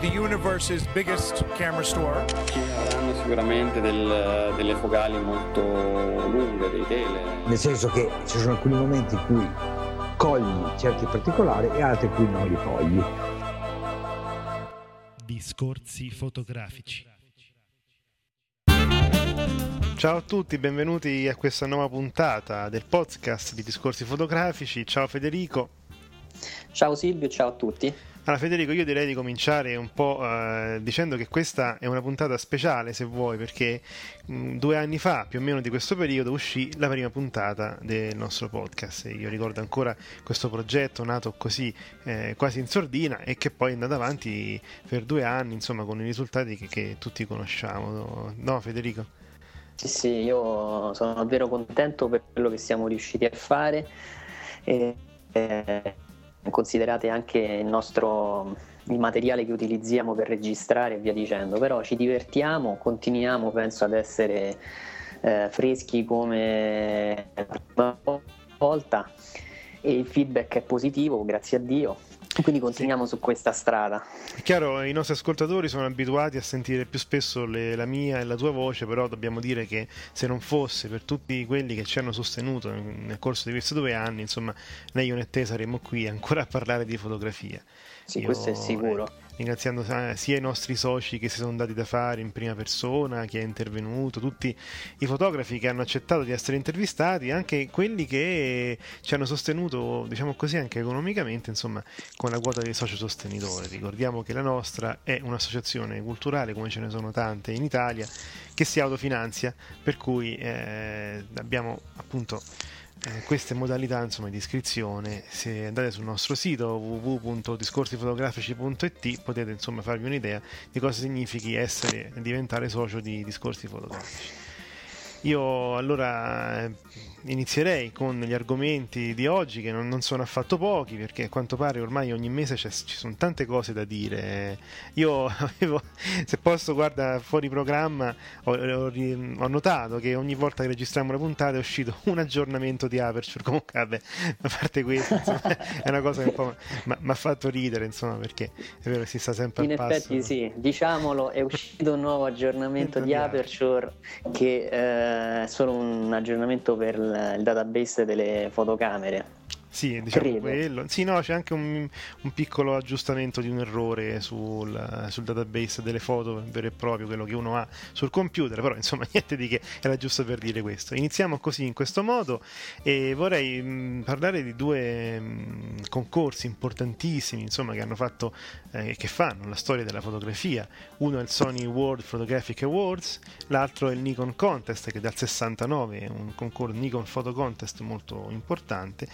The universe's biggest camera store. Ci avranno sicuramente del- delle focali molto lunghe, dei tele. nel senso che ci sono alcuni momenti in cui cogli certi particolari e altri in cui non li cogli. Discorsi fotografici. Ciao a tutti, benvenuti a questa nuova puntata del podcast di Discorsi Fotografici. Ciao Federico. Ciao Silvio, ciao a tutti. Allora Federico, io direi di cominciare un po' eh, dicendo che questa è una puntata speciale, se vuoi, perché mh, due anni fa, più o meno di questo periodo, uscì la prima puntata del nostro podcast. E Io ricordo ancora questo progetto nato così, eh, quasi in sordina, e che poi è andato avanti per due anni, insomma, con i risultati che, che tutti conosciamo. No, Federico? Sì, sì, io sono davvero contento per quello che siamo riusciti a fare. E, eh, considerate anche il nostro il materiale che utilizziamo per registrare e via dicendo, però ci divertiamo, continuiamo penso ad essere eh, freschi come la prima volta e il feedback è positivo, grazie a Dio. Quindi continuiamo su questa strada. È chiaro, i nostri ascoltatori sono abituati a sentire più spesso le- la mia e la tua voce, però dobbiamo dire che se non fosse per tutti quelli che ci hanno sostenuto nel corso di questi due anni, insomma, io né te saremmo qui ancora a parlare di fotografia. Sì, Io, questo è sicuro. eh, ringraziando eh, sia i nostri soci che si sono dati da fare in prima persona, chi è intervenuto, tutti i fotografi che hanno accettato di essere intervistati, anche quelli che ci hanno sostenuto, diciamo così, anche economicamente, insomma, con la quota di socio sostenitore. Ricordiamo che la nostra è un'associazione culturale, come ce ne sono tante in Italia, che si autofinanzia, per cui eh, abbiamo appunto queste modalità insomma, di iscrizione. Se andate sul nostro sito www.discorsifotografici.it potete insomma farvi un'idea di cosa significhi essere diventare socio di discorsi fotografici. Io allora inizierei con gli argomenti di oggi che non, non sono affatto pochi perché a quanto pare ormai ogni mese ci sono tante cose da dire. Io avevo, se posso, guarda, fuori programma ho, ho ho notato che ogni volta che registriamo una puntata è uscito un aggiornamento di Aperture. Comunque, vabbè, a parte questo, insomma, è una cosa che un po' mi ha fatto ridere, insomma, perché è vero che si sta sempre In al passo. effetti sì, diciamolo, è uscito un nuovo aggiornamento di Di Aperture che eh, è solo un aggiornamento per il database delle fotocamere. Sì, diciamo Credo. quello. Sì, no, c'è anche un, un piccolo aggiustamento di un errore sul, sul database delle foto vero e proprio, quello che uno ha sul computer, però insomma niente di che, era giusto per dire questo. Iniziamo così in questo modo e vorrei mh, parlare di due mh, concorsi importantissimi, insomma, che hanno fatto e che fanno la storia della fotografia. Uno è il Sony World Photographic Awards, l'altro è il Nikon Contest che dal 69 è un concorso Nikon Photo Contest molto importante.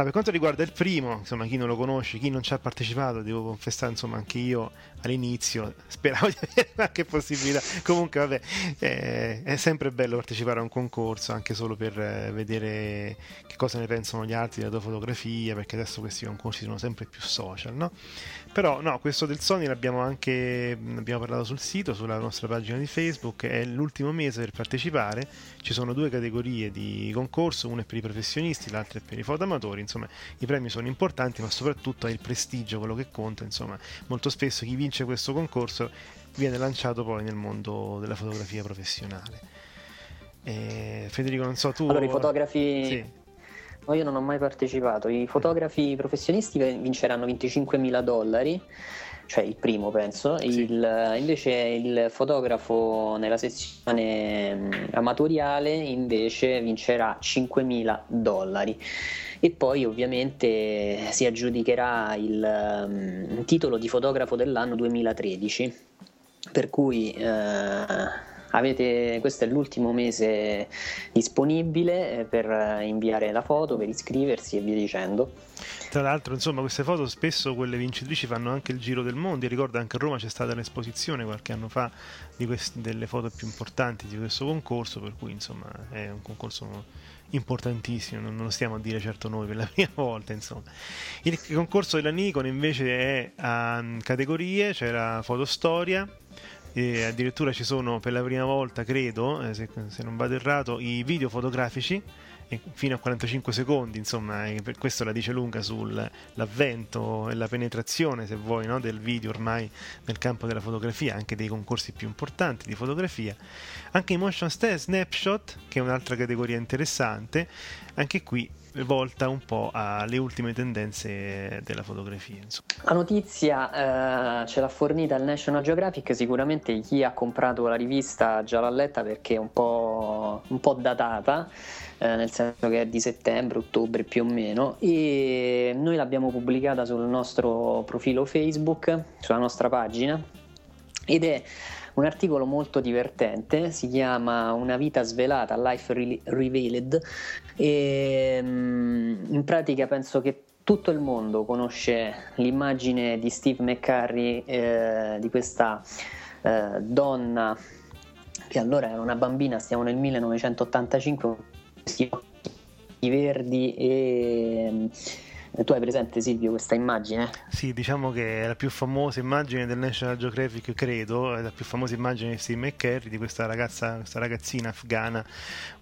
Ah, per quanto riguarda il primo, insomma, chi non lo conosce, chi non ci ha partecipato, devo confessare, insomma, anche io all'inizio speravo di avere qualche possibilità. Comunque, vabbè, eh, è sempre bello partecipare a un concorso, anche solo per eh, vedere che cosa ne pensano gli altri della tua fotografia, perché adesso questi concorsi sono sempre più social, no? Però no, questo del Sony l'abbiamo anche abbiamo parlato sul sito, sulla nostra pagina di Facebook, è l'ultimo mese per partecipare, ci sono due categorie di concorso, una è per i professionisti, l'altra è per i fotoamatori, insomma i premi sono importanti, ma soprattutto è il prestigio quello che conta, insomma molto spesso chi vince questo concorso viene lanciato poi nel mondo della fotografia professionale. Eh, Federico, non so tu... Allora, i fotografi... Sì. No, io non ho mai partecipato. I fotografi professionisti vinceranno 25.000 dollari, cioè il primo penso. Sì. Il- invece il fotografo nella sezione amatoriale invece vincerà 5.000 dollari. E poi ovviamente si aggiudicherà il mm, titolo di fotografo dell'anno 2013. Per cui eh, avete, questo è l'ultimo mese disponibile eh, per inviare la foto, per iscriversi e via dicendo. Tra l'altro, insomma, queste foto spesso quelle vincitrici fanno anche il giro del mondo. Io ricordo anche a Roma c'è stata l'esposizione qualche anno fa questi, delle foto più importanti di questo concorso, per cui insomma è un concorso importantissimo, non lo stiamo a dire certo noi per la prima volta, insomma. Il concorso della Nikon invece è a categorie, c'è la fotostoria, e addirittura ci sono per la prima volta, credo, eh, se, se non vado errato, i video fotografici fino a 45 secondi, insomma, per questo la dice lunga sull'avvento e la penetrazione, se vuoi, no, del video ormai nel campo della fotografia, anche dei concorsi più importanti di fotografia. Anche i motion snapshot, che è un'altra categoria interessante, anche qui volta un po' alle ultime tendenze della fotografia. Insomma. La notizia eh, ce l'ha fornita il National Geographic, sicuramente chi ha comprato la rivista già l'ha letta perché è un po', un po datata, eh, nel senso che è di settembre, ottobre più o meno, e noi l'abbiamo pubblicata sul nostro profilo Facebook, sulla nostra pagina, ed è un articolo molto divertente, si chiama Una vita svelata, Life Revealed, e mm, in pratica penso che tutto il mondo conosce l'immagine di Steve McCurry, eh, di questa eh, donna che allora era una bambina, stiamo nel 1985, questi occhi verdi e eh, tu hai presente Silvio questa immagine? Sì, diciamo che è la più famosa immagine del National Geographic, credo, è la più famosa immagine di Steve McCurry, di questa ragazza, questa ragazzina afghana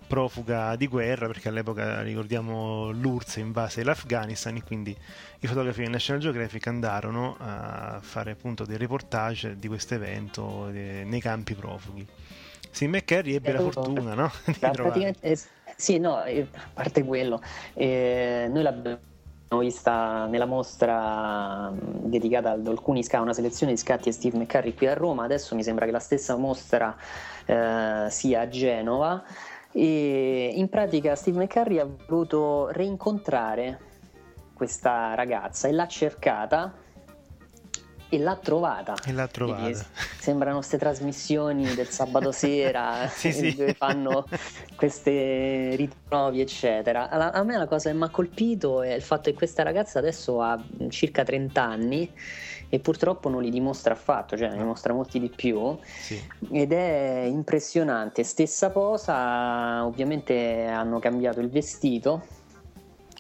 profuga di guerra, perché all'epoca ricordiamo l'URSS invase l'Afghanistan e quindi i fotografi del National Geographic andarono a fare appunto dei reportage di questo evento nei campi profughi. Steve McCurry ebbe la fortuna, no? Di eh, sì, no, eh, a parte quello, eh, noi l'abbiamo vista nella mostra dedicata ad alcuni scatti, una selezione di scatti di Steve McCurry qui a Roma, adesso mi sembra che la stessa mostra eh, sia a Genova e in pratica Steve McCurry ha voluto rincontrare questa ragazza e l'ha cercata e l'ha trovata. E l'ha trovata. sembrano queste trasmissioni del sabato sera sì, sì. dove fanno queste ritrovi, eccetera. A, a me la cosa che mi ha colpito è il fatto che questa ragazza adesso ha circa 30 anni e purtroppo non li dimostra affatto, cioè ne dimostra molti di più sì. ed è impressionante. Stessa cosa, ovviamente hanno cambiato il vestito.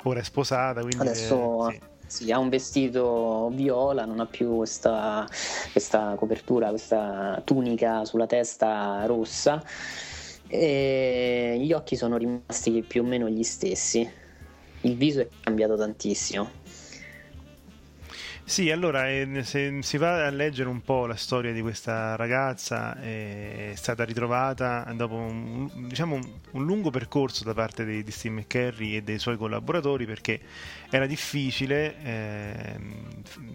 Ora è sposata, quindi adesso... È, sì sì, ha un vestito viola, non ha più questa, questa copertura, questa tunica sulla testa rossa e gli occhi sono rimasti più o meno gli stessi. Il viso è cambiato tantissimo. Sì, allora eh, se si va a leggere un po' la storia di questa ragazza, eh, è stata ritrovata dopo un, diciamo, un lungo percorso da parte di, di Steve McCurry e dei suoi collaboratori perché era difficile eh,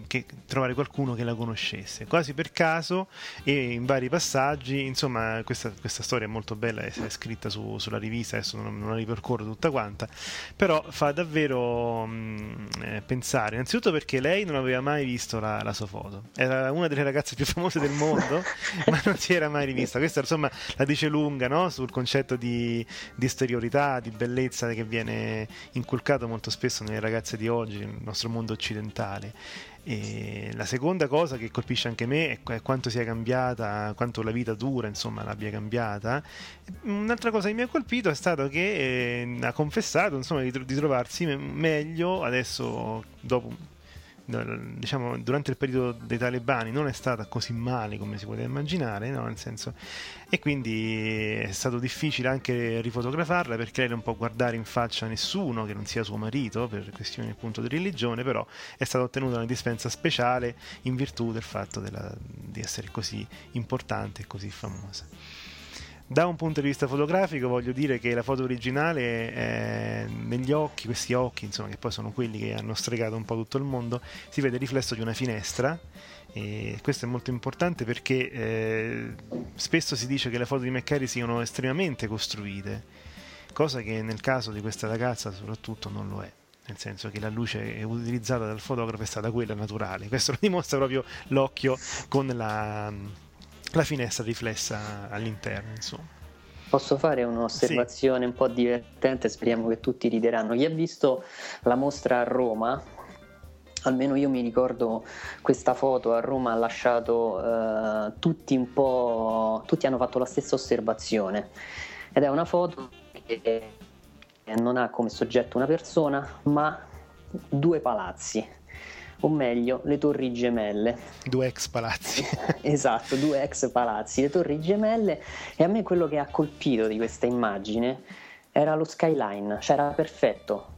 che, trovare qualcuno che la conoscesse, quasi per caso e in vari passaggi, insomma questa, questa storia è molto bella, è, è scritta su, sulla rivista, adesso non, non, la ripercorro tutta quanta, però fa davvero mh, eh, pensare, innanzitutto perché lei non aveva mai visto la, la, sua foto. Era una delle ragazze più famose del mondo, ma non si era mai rivista. Questa insomma la dice lunga no? sul concetto di, di esteriorità, di bellezza che viene inculcato molto spesso nelle ragazze di oggi, nel nostro mondo occidentale. E la seconda cosa che colpisce anche me è quanto sia cambiata, quanto la vita dura, insomma, l'abbia cambiata. Un'altra cosa che mi ha colpito è stato che eh, ha confessato, insomma, di, di trovarsi meglio adesso, dopo diciamo, durante il periodo dei talebani non è stata così male come si poteva immaginare, no? Nel senso, e quindi è stato difficile anche rifotografarla perché lei non può guardare in faccia nessuno che non sia suo marito per questioni appunto di religione, però è stata ottenuta una dispensa speciale in virtù del fatto della, di essere così importante e così famosa. Da un punto di vista fotografico voglio dire che la foto originale è negli occhi, questi occhi insomma, che poi sono quelli che hanno stregato un po' tutto il mondo, si vede il riflesso di una finestra e questo è molto importante perché eh, spesso si dice che le foto di McCarry siano estremamente costruite, cosa che nel caso di questa ragazza soprattutto non lo è nel senso che la luce utilizzata dal fotografo è stata quella naturale. Questo lo dimostra proprio l'occhio con la, la finestra riflessa all'interno, insomma. Posso fare un'osservazione sì. un po' divertente, speriamo che tutti rideranno. Chi ha visto la mostra a Roma, almeno io mi ricordo questa foto a Roma ha lasciato eh, tutti un po', tutti hanno fatto la stessa osservazione ed è una foto che non ha come soggetto una persona ma due palazzi o meglio le torri gemelle. Due ex palazzi. esatto, due ex palazzi, le torri gemelle e a me quello che ha colpito di questa immagine era lo skyline, cioè era perfetto.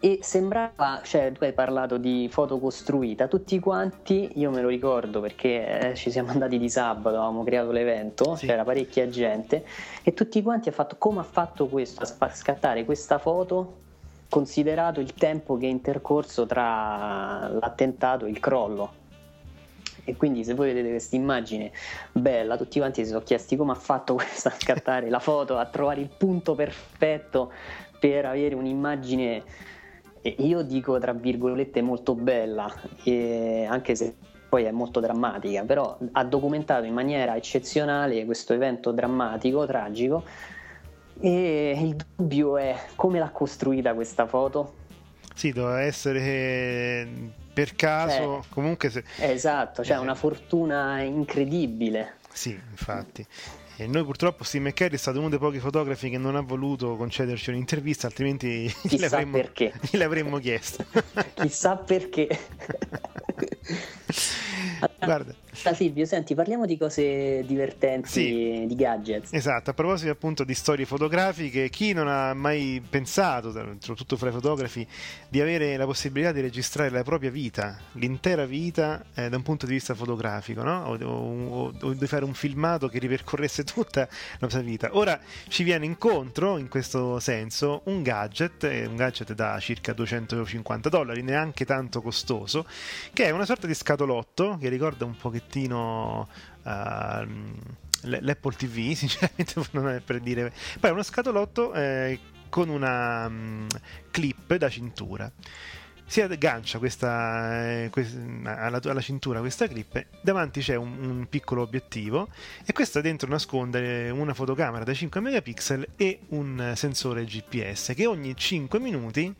E sembrava, cioè tu hai parlato di foto costruita, tutti quanti, io me lo ricordo perché eh, ci siamo andati di sabato, avevamo creato l'evento, sì. c'era parecchia gente e tutti quanti hanno fatto come ha fatto questo, a scattare questa foto considerato il tempo che è intercorso tra l'attentato e il crollo. E quindi se voi vedete questa immagine bella, tutti quanti si sono chiesti come ha fatto questo a scattare la foto, a trovare il punto perfetto per avere un'immagine, io dico tra virgolette molto bella, anche se poi è molto drammatica, però ha documentato in maniera eccezionale questo evento drammatico, tragico, e il dubbio è come l'ha costruita questa foto? Sì, doveva essere eh, per caso, cioè, comunque se... Esatto, cioè eh. una fortuna incredibile. Sì, infatti. E noi purtroppo Steve McCarry è stato uno dei pochi fotografi che non ha voluto concederci un'intervista, altrimenti gliel'avremmo, gliel'avremmo chiesto. Chissà perché. Guarda. Silvio, senti, parliamo di cose divertenti, sì, di gadgets. Esatto, a proposito appunto di storie fotografiche, chi non ha mai pensato, soprattutto fra i fotografi, di avere la possibilità di registrare la propria vita, l'intera vita eh, da un punto di vista fotografico, no? o, o, o, di fare un filmato che ripercorresse tutta la propria vita. Ora ci viene incontro, in questo senso, un gadget, un gadget da circa 250 dollari, neanche tanto costoso, che è una sorta di scatolotto che ricorda un pochettino pochettino uh, l'Apple TV, sinceramente non è per dire. Poi è uno scatolotto eh, con una um, clip da cintura. Si aggancia questa, eh, questa, alla, alla, cintura questa clip, davanti c'è un, un, piccolo obiettivo e questo dentro nasconde una fotocamera da 5 megapixel e un sensore GPS che ogni 5 minuti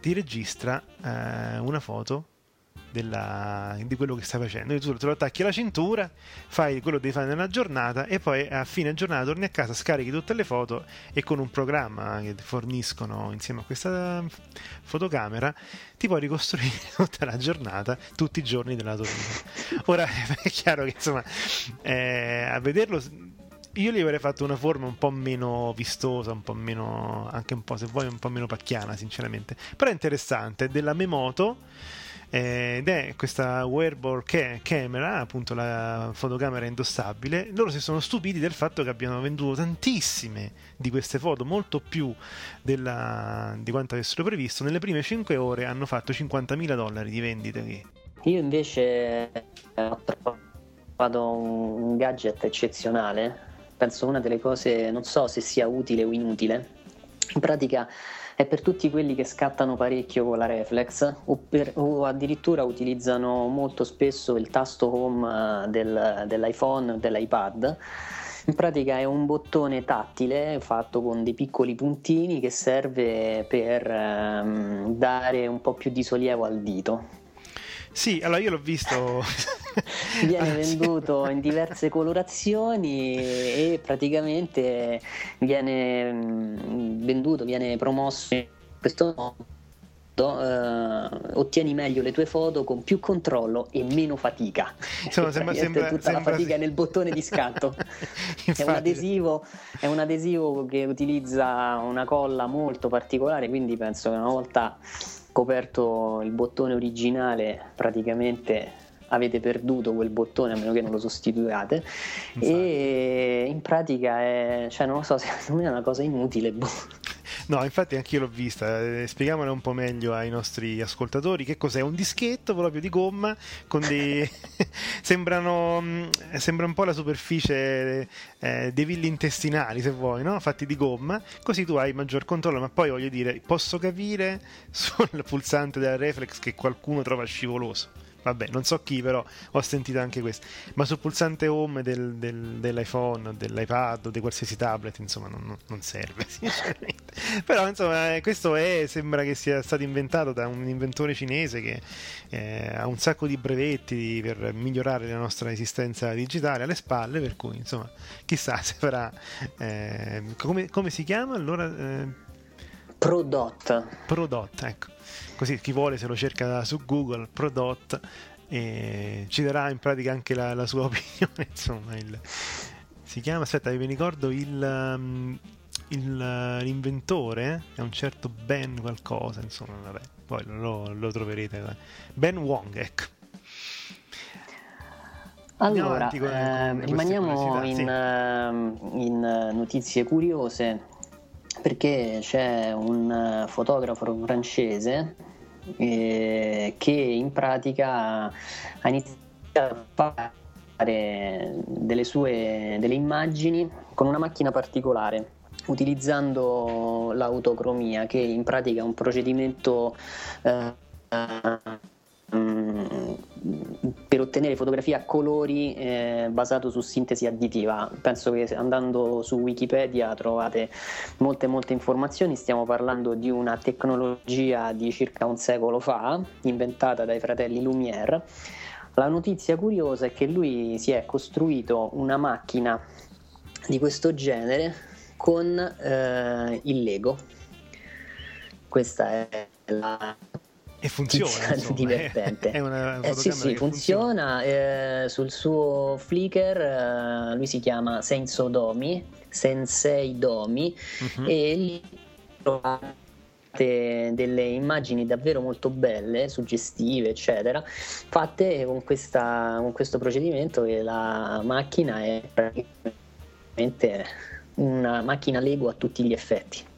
ti registra eh, una foto della, di quello che stai facendo. tu te lo attacchi alla cintura, fai quello che devi fare nella giornata e poi a fine giornata torni a casa, scarichi tutte le foto e con un programma che forniscono insieme a questa fotocamera ti puoi ricostruire tutta la giornata, tutti i giorni della tua vita. Ora è chiaro che insomma eh, a vederlo io gli avrei fatto una forma un po' meno vistosa, un po' meno, anche un po' se vuoi, un po' meno pacchiana, sinceramente. Però è interessante, è della Memoto ed è questa wearable camera, appunto la fotocamera indossabile. Loro si sono stupiti del fatto che abbiano venduto tantissime di queste foto, molto più della, di quanto avessero previsto. Nelle prime 5 ore hanno fatto 50.000 dollari di vendite. Io invece ho trovato un gadget eccezionale. Penso una delle cose, non so se sia utile o inutile. In pratica è per tutti quelli che scattano parecchio con la reflex o, per, o addirittura utilizzano molto spesso il tasto home eh, del, dell'iPhone o dell'iPad. In pratica è un bottone tattile fatto con dei piccoli puntini che serve per ehm, dare un po' più di sollievo al dito. Sì, allora io l'ho visto. viene venduto in diverse colorazioni e praticamente viene mm, venduto, viene promosso in questo modo. Uh, ottieni meglio le tue foto con più controllo e meno fatica. Insomma, sembra, sembra, tutta sembra... la fatica è nel bottone di scatto. è, un adesivo, è un adesivo che utilizza una colla molto particolare, quindi penso che una volta coperto il bottone originale praticamente avete perduto quel bottone a meno che non lo sostituiate Infatti. e in pratica è cioè non lo so secondo me è una cosa inutile boh. No, infatti anch'io l'ho vista. Eh, spieghiamola un po' meglio ai nostri ascoltatori. Che cos'è? Un dischetto proprio di gomma con dei. sembrano. Mm, sembra un po' la superficie eh, dei villi intestinali, se vuoi, no? Fatti di gomma. Così tu hai maggior controllo. Ma poi voglio dire, posso capire sul pulsante della reflex che qualcuno trova scivoloso vabbè, non so chi, però ho sentito anche questo. Ma sul pulsante home del, del, dell'iPhone, dell'iPad o di qualsiasi tablet, insomma, non, non serve, sinceramente. però, insomma, eh, questo è, sembra che sia stato inventato da un inventore cinese che eh, ha un sacco di brevetti per migliorare la nostra esistenza digitale alle spalle, per cui, insomma, chissà se farà... Eh, come, come, si chiama allora? Eh, Prodot. Prodot, ecco. Così chi vuole se lo cerca su Google, Prodot, e ci darà in pratica anche la, la sua opinione. Insomma, il, si chiama, aspetta, mi ricordo il, um, il, l'inventore, è un certo Ben qualcosa, insomma, vabbè, poi lo, lo troverete. Ben Wong, ecco. Allora, con, eh, con rimaniamo in, sì. uh, in notizie curiose perché c'è un fotografo francese eh, che in pratica ha iniziato a fare delle sue delle immagini con una macchina particolare utilizzando l'autocromia che in pratica è un procedimento eh, Mm, per ottenere fotografie a colori eh, basato su sintesi additiva. Penso che andando su Wikipedia trovate molte molte informazioni, stiamo parlando di una tecnologia di circa un secolo fa, inventata dai fratelli Lumière. La notizia curiosa è che lui si è costruito una macchina di questo genere con eh, il Lego. Questa è la e funziona. Insomma, divertente. È una eh, sì, sì, funziona. funziona. Eh, sul suo Flickr eh, lui si chiama Senso Domi, Sensei Domi, uh-huh. e lì trovate delle immagini davvero molto belle, suggestive, eccetera, fatte con, questa, con questo procedimento e la macchina è praticamente una macchina Lego a tutti gli effetti.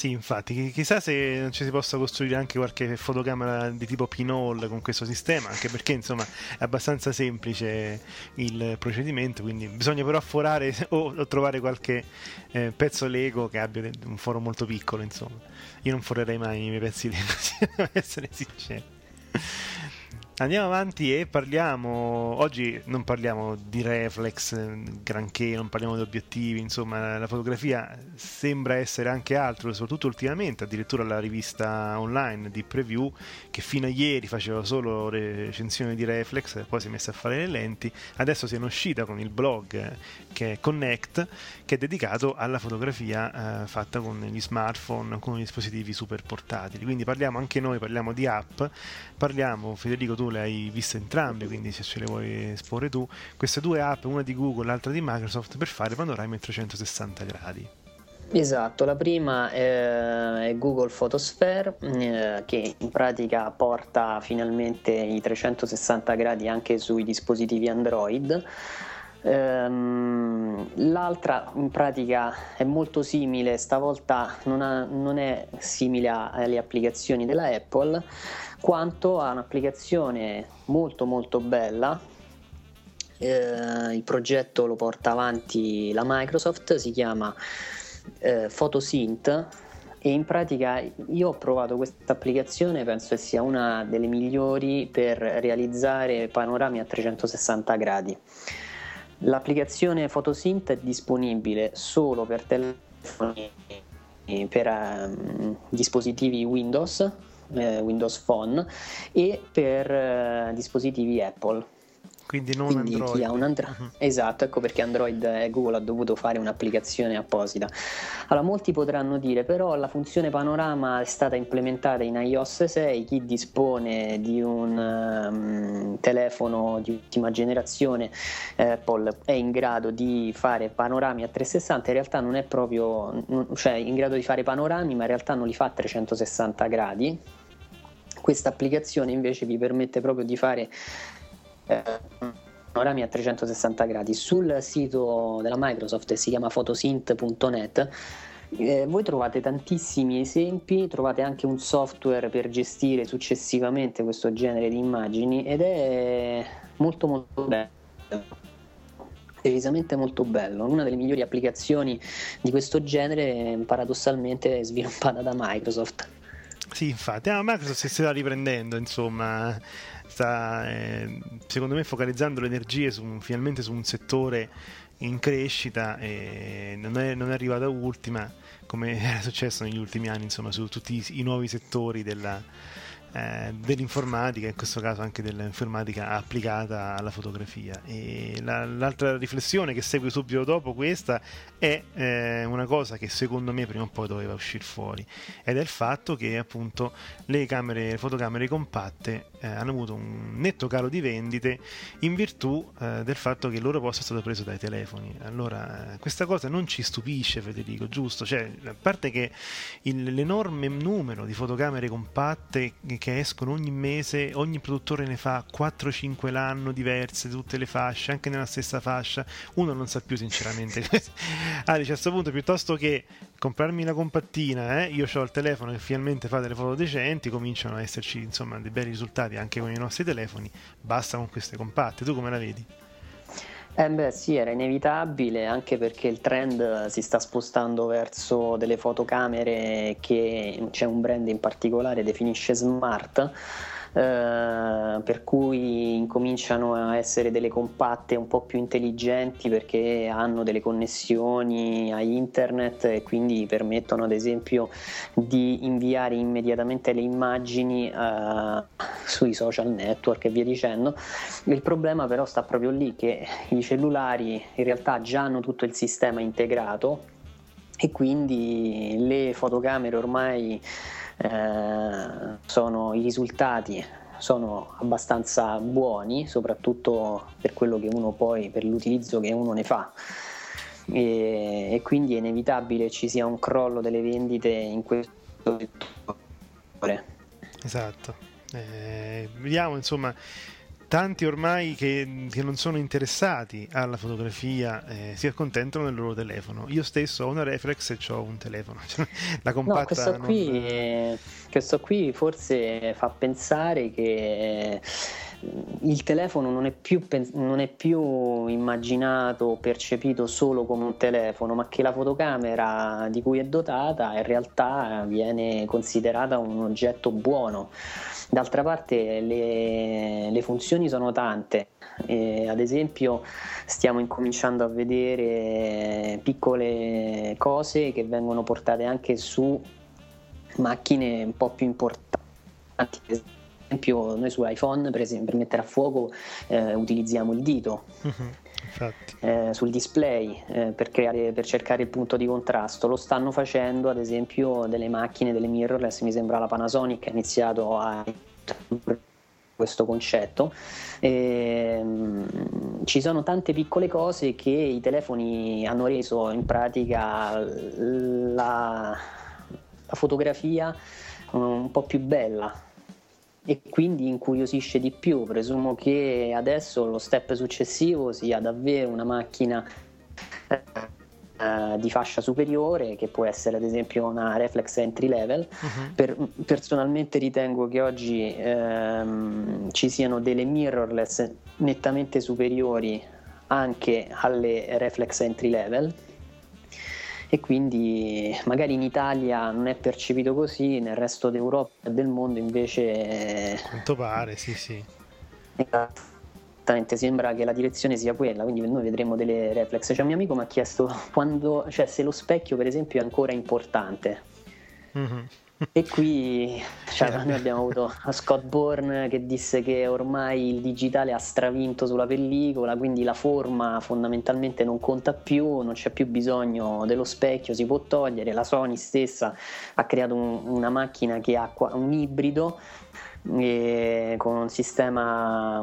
Sì, infatti, chissà se non ci si possa costruire anche qualche fotocamera di tipo pinhole con questo sistema, anche perché insomma è abbastanza semplice il procedimento, quindi bisogna però afforare o, trovare qualche eh, pezzo Lego che abbia un foro molto piccolo, insomma. Io non forerei mai i miei pezzi Lego, devo essere sincero. Andiamo avanti e parliamo. Oggi non parliamo di reflex, granché, non parliamo di obiettivi. Insomma, la fotografia sembra essere anche altro, soprattutto ultimamente. Addirittura la rivista online di preview, che fino a ieri faceva solo recensioni di reflex, poi si è messa a fare le lenti. Adesso si è uscita con il blog che è Connect, che è dedicato alla fotografia eh, fatta con gli smartphone, con i dispositivi super portatili. Quindi parliamo anche noi, parliamo di app. Parliamo, Federico, tu le hai viste entrambe, quindi se ce le vuoi esporre tu, queste due app, una di Google e l'altra di Microsoft, per fare panorama in 360 gradi. Esatto, la prima è Google Photosphere eh, che in pratica porta finalmente i 360 gradi anche sui dispositivi Android. Ehm, l'altra in pratica è molto simile, stavolta non, ha, non è simile alle applicazioni della Apple, quanto a un'applicazione molto molto bella. Eh, il progetto lo porta avanti la Microsoft, si chiama eh, Photosynth e in pratica io ho provato questa applicazione, penso che sia una delle migliori per realizzare panorami a 360 gradi. L'applicazione Photosynth è disponibile solo per telefoni per um, dispositivi Windows eh, Windows Phone e per eh, dispositivi Apple. Quindi non Quindi Android. Chi ha un Andro- uh-huh. Esatto, ecco perché Android e Google ha dovuto fare un'applicazione apposita. Allora, molti potranno dire, però la funzione panorama è stata implementata in iOS 6, chi dispone di un um, telefono di ultima generazione Apple è in grado di fare panorami a 360, in realtà non è proprio, cioè in grado di fare panorami, ma in realtà non li fa a 360 gradi. Questa applicazione invece vi permette proprio di fare eh, panorami a 360 gradi. Sul sito della Microsoft si chiama photosynth.net eh, voi trovate tantissimi esempi, trovate anche un software per gestire successivamente questo genere di immagini ed è molto molto bello decisamente molto bello, una delle migliori applicazioni di questo genere paradossalmente sviluppata da Microsoft. Sì, infatti, ah, Microsoft si sta riprendendo, insomma, sta eh, secondo me focalizzando le energie su, finalmente su un settore in crescita e non è, non è arrivata ultima come era successo negli ultimi anni, insomma, su tutti i, i nuovi settori della, eh, dell'informatica, in questo caso anche dell'informatica applicata alla fotografia. La, l'altra riflessione che segue subito dopo questa è eh, una cosa che secondo me prima o poi doveva uscire fuori ed è il fatto che appunto le, camere, le fotocamere compatte eh, hanno avuto un netto calo di vendite in virtù eh, del fatto che il loro posto è stato preso dai telefoni. Allora, questa cosa non ci stupisce, Federico, giusto? Cioè, a parte che il, l'enorme numero di fotocamere compatte escono ogni mese, ogni produttore ne fa 4-5 l'anno diverse, tutte le fasce, anche nella stessa fascia, uno non sa più sinceramente. ah, a questo punto piuttosto che comprarmi la compattina, eh, io ho il telefono che finalmente fa delle foto decenti, cominciano a esserci insomma dei bei risultati anche con i nostri telefoni, basta con queste compatte, tu come la vedi? Eh beh sì, era inevitabile anche perché il trend si sta spostando verso delle fotocamere che c'è un brand in particolare definisce smart eh, per cui incominciano a essere delle compatte un po' più intelligenti perché hanno delle connessioni a internet e quindi permettono ad esempio di inviare immediatamente le immagini eh, sui social network e via dicendo. Il problema però sta proprio lì che i cellulari in realtà già hanno tutto il sistema integrato e quindi le fotocamere ormai eh, sono i risultati sono abbastanza buoni, soprattutto per quello che uno poi, per l'utilizzo che uno ne fa. E, e quindi è inevitabile ci sia un crollo delle vendite in questo settore. Esatto. Eh, vediamo insomma tanti ormai che, che, non sono interessati alla fotografia eh, si accontentano del loro telefono. Io stesso ho una reflex e ho un telefono. La compatta no, questo, non... qui, questo qui forse fa pensare che il telefono non è, più, non è più immaginato percepito solo come un telefono, ma che la fotocamera di cui è dotata in realtà viene considerata un oggetto buono. D'altra parte le, le funzioni sono tante, e ad esempio stiamo incominciando a vedere piccole cose che vengono portate anche su macchine un po' più importanti esempio noi su iPhone per, esempio, per mettere a fuoco eh, utilizziamo il dito. Uh-huh, eh, sul display eh, per, creare, per, cercare il punto di contrasto. Lo stanno facendo ad esempio delle macchine delle mirrorless mi sembra la Panasonic ha iniziato a questo concetto. E, um, ci sono tante piccole cose che i telefoni hanno reso in pratica la, la fotografia un po' più bella e quindi incuriosisce di più. Presumo che adesso lo step successivo sia davvero una macchina eh, di fascia superiore, che può essere ad esempio una reflex entry level. Uh-huh. Per, personalmente ritengo che oggi ehm, ci siano delle mirrorless nettamente superiori anche alle reflex entry level e quindi magari in Italia non è percepito così, nel resto d'Europa e del mondo invece... Quanto pare, sì sì. Esattamente, sembra che la direzione sia quella, quindi noi vedremo delle reflex. Cioè, un mio amico mi ha chiesto quando, cioè, se lo specchio per esempio è ancora importante. Mm-hmm. E qui cioè, noi abbiamo avuto Scott Bourne che disse che ormai il digitale ha stravinto sulla pellicola, quindi la forma fondamentalmente non conta più, non c'è più bisogno dello specchio, si può togliere. La Sony stessa ha creato un, una macchina che ha un ibrido con un sistema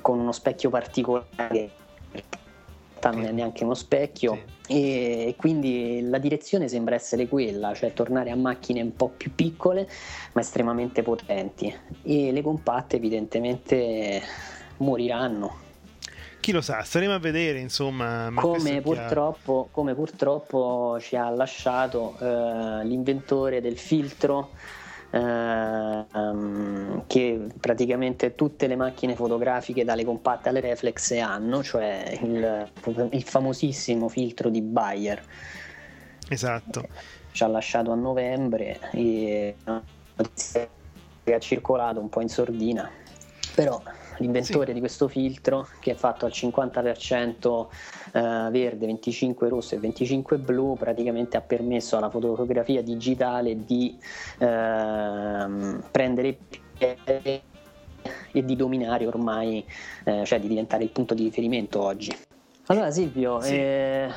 con uno specchio particolare realtà non è neanche uno specchio sì. E quindi la direzione sembra essere quella, cioè tornare a macchine un po' più piccole ma estremamente potenti e le compatte evidentemente moriranno. Chi lo sa, staremo a vedere insomma. Come purtroppo, come purtroppo, ci ha lasciato eh, l'inventore del filtro ehm, che praticamente tutte le macchine fotografiche dalle compatte alle reflex hanno, cioè il, il famosissimo filtro di Bayer. Esatto. Ci ha lasciato a novembre e che ha circolato un po' in sordina, però l'inventore sì. di questo filtro che è fatto al 50% eh, verde, 25 rosso e 25 blu praticamente ha permesso alla fotografia digitale di eh, prendere piede e di dominare ormai, eh, cioè di diventare il punto di riferimento oggi. Allora Silvio, sì. eh,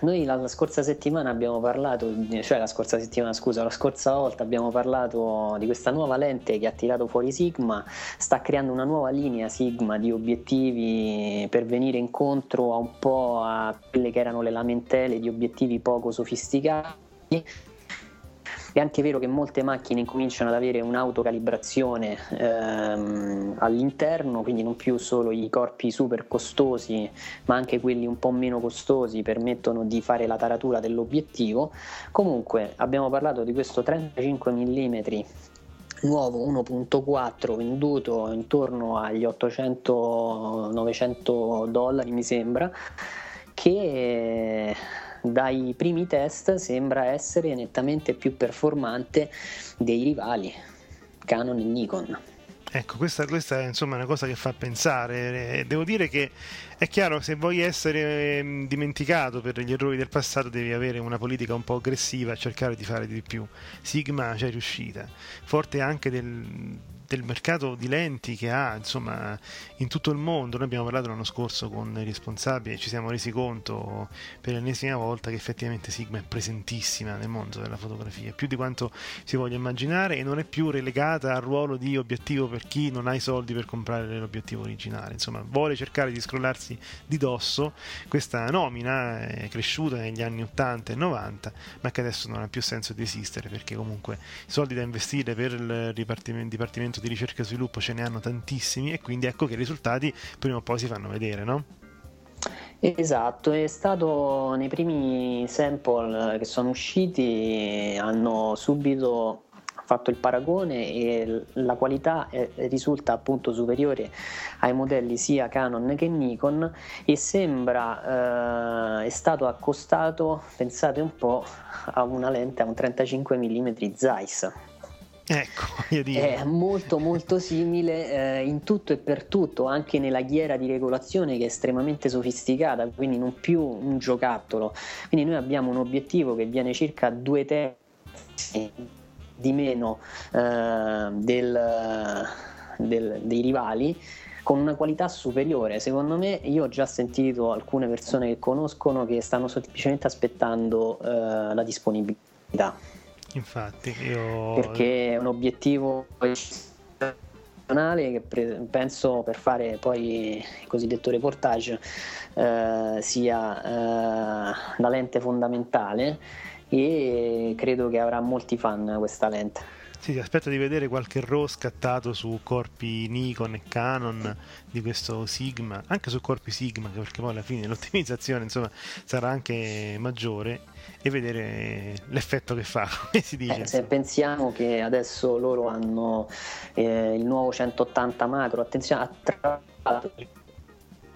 noi la, la, scorsa settimana abbiamo parlato, cioè la scorsa settimana scusa, la scorsa volta abbiamo parlato di questa nuova lente che ha tirato fuori Sigma, sta creando una nuova linea Sigma di obiettivi per venire incontro a un po' a quelle che erano le lamentele di obiettivi poco sofisticati è anche vero che molte macchine incominciano ad avere un'autocalibrazione ehm, all'interno, quindi non più solo i corpi super costosi, ma anche quelli un po' meno costosi permettono di fare la taratura dell'obiettivo. Comunque abbiamo parlato di questo 35 mm nuovo 1.4 venduto intorno agli 800-900 dollari mi sembra che dai primi test sembra essere nettamente più performante dei rivali Canon e Nikon. Ecco, questa, questa, è insomma una cosa che fa pensare. Devo dire che è chiaro se vuoi essere ehm, dimenticato per gli errori del passato devi avere una politica un po' aggressiva e cercare di fare di più. Sigma ci è riuscita, forte anche del, del mercato di lenti che ha insomma in tutto il mondo. Noi abbiamo parlato l'anno scorso con i responsabili e ci siamo resi conto per l'ennesima volta che effettivamente Sigma è presentissima nel mondo della fotografia, più di quanto si voglia immaginare e non è più relegata al ruolo di obiettivo per chi non ha i soldi per comprare l'obiettivo originale. Insomma, vuole cercare di scrollarsi di dosso. Questa nomina è cresciuta negli anni 80 e 90, ma che adesso non ha più senso di esistere perché comunque i soldi da investire per il dipartimento di ricerca e sviluppo ce ne hanno tantissimi e quindi ecco che i risultati prima o poi si fanno vedere, no? Esatto, è stato nei primi sample che sono usciti, hanno subito fatto il paragone e la qualità risulta appunto superiore ai modelli sia Canon che Nikon e sembra eh, è stato accostato, pensate un po', a una lente a un 35 mm Zeiss Ecco. È molto molto simile eh, in tutto e per tutto, anche nella ghiera di regolazione che è estremamente sofisticata, quindi non più un giocattolo. Quindi noi abbiamo un obiettivo che viene circa due terzi di meno eh, del, del, dei rivali con una qualità superiore. Secondo me, io ho già sentito alcune persone che conoscono che stanno semplicemente aspettando eh, la disponibilità. Infatti, io... Perché è un obiettivo che pre- penso per fare poi il cosiddetto reportage eh, sia eh, la lente fondamentale e credo che avrà molti fan questa lente. Sì, aspetto di vedere qualche RAW scattato su corpi Nikon e Canon di questo Sigma, anche su corpi Sigma, perché poi alla fine l'ottimizzazione insomma, sarà anche maggiore e vedere l'effetto che fa, come si dice. Eh, se pensiamo che adesso loro hanno eh, il nuovo 180 macro, attenzione, a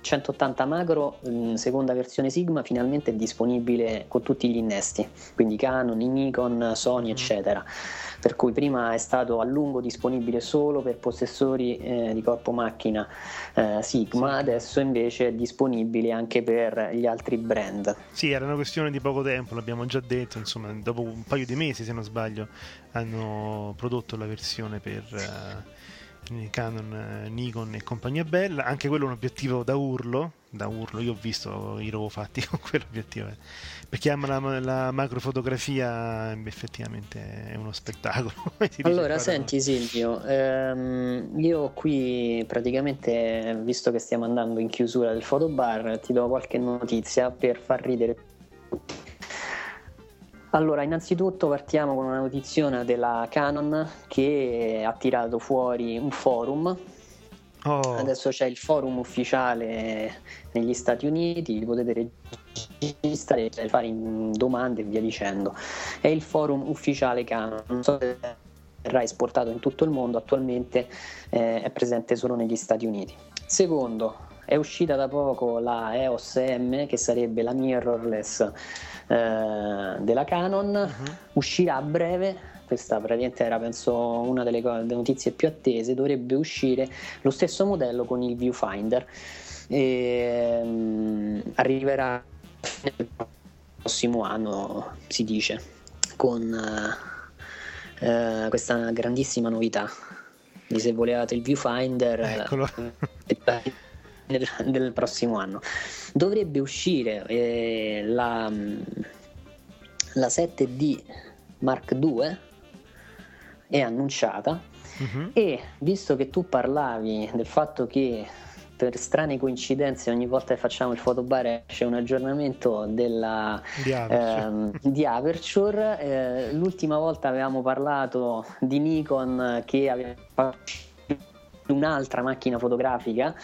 180 macro, seconda versione Sigma, finalmente è disponibile con tutti gli innesti, quindi Canon, Nikon, Sony, mm. eccetera per cui prima è stato a lungo disponibile solo per possessori eh, di corpo macchina eh, Sigma, adesso invece è disponibile anche per gli altri brand. Sì, era una questione di poco tempo, l'abbiamo già detto, insomma, dopo un paio di mesi se non sbaglio hanno prodotto la versione per... Uh, Canon, Nikon e compagnia bella, anche quello è un obiettivo da urlo, da urlo, io ho visto i RAW fatti con quell'obiettivo, eh. perché ama la, la macrofotografia effettivamente è uno spettacolo. allora, senti Silvio, ehm, io qui praticamente, visto che stiamo andando in chiusura del fotobar, ti do qualche notizia per far ridere tutti. Allora, innanzitutto partiamo con una notizia della Canon che ha tirato fuori un forum Oh. Adesso c'è il forum ufficiale negli Stati Uniti, li potete registrare, fare domande e via dicendo. È il forum ufficiale Canon, non so se verrà esportato in tutto il mondo, attualmente eh, è presente solo negli Stati Uniti. Secondo, è uscita da poco la EOS M, che sarebbe la mirrorless eh, della Canon, uh-huh. uscirà a breve questa praticamente era penso una delle, notizie più attese, dovrebbe uscire lo stesso modello con il viewfinder. E, mm, arriverà nel prossimo anno, si dice, con eh, eh, questa grandissima novità. Di se volevate il viewfinder, Eccolo. Del, del prossimo anno. Dovrebbe uscire eh, la, la 7D Mark II, è annunciata Mhm. e visto che tu parlavi del fatto che per strane coincidenze ogni volta che facciamo il fotobar c'è un aggiornamento della, Di Aperture. ehm, di Aperture. eh, l'ultima volta avevamo parlato di Nikon che aveva fatto un'altra macchina fotografica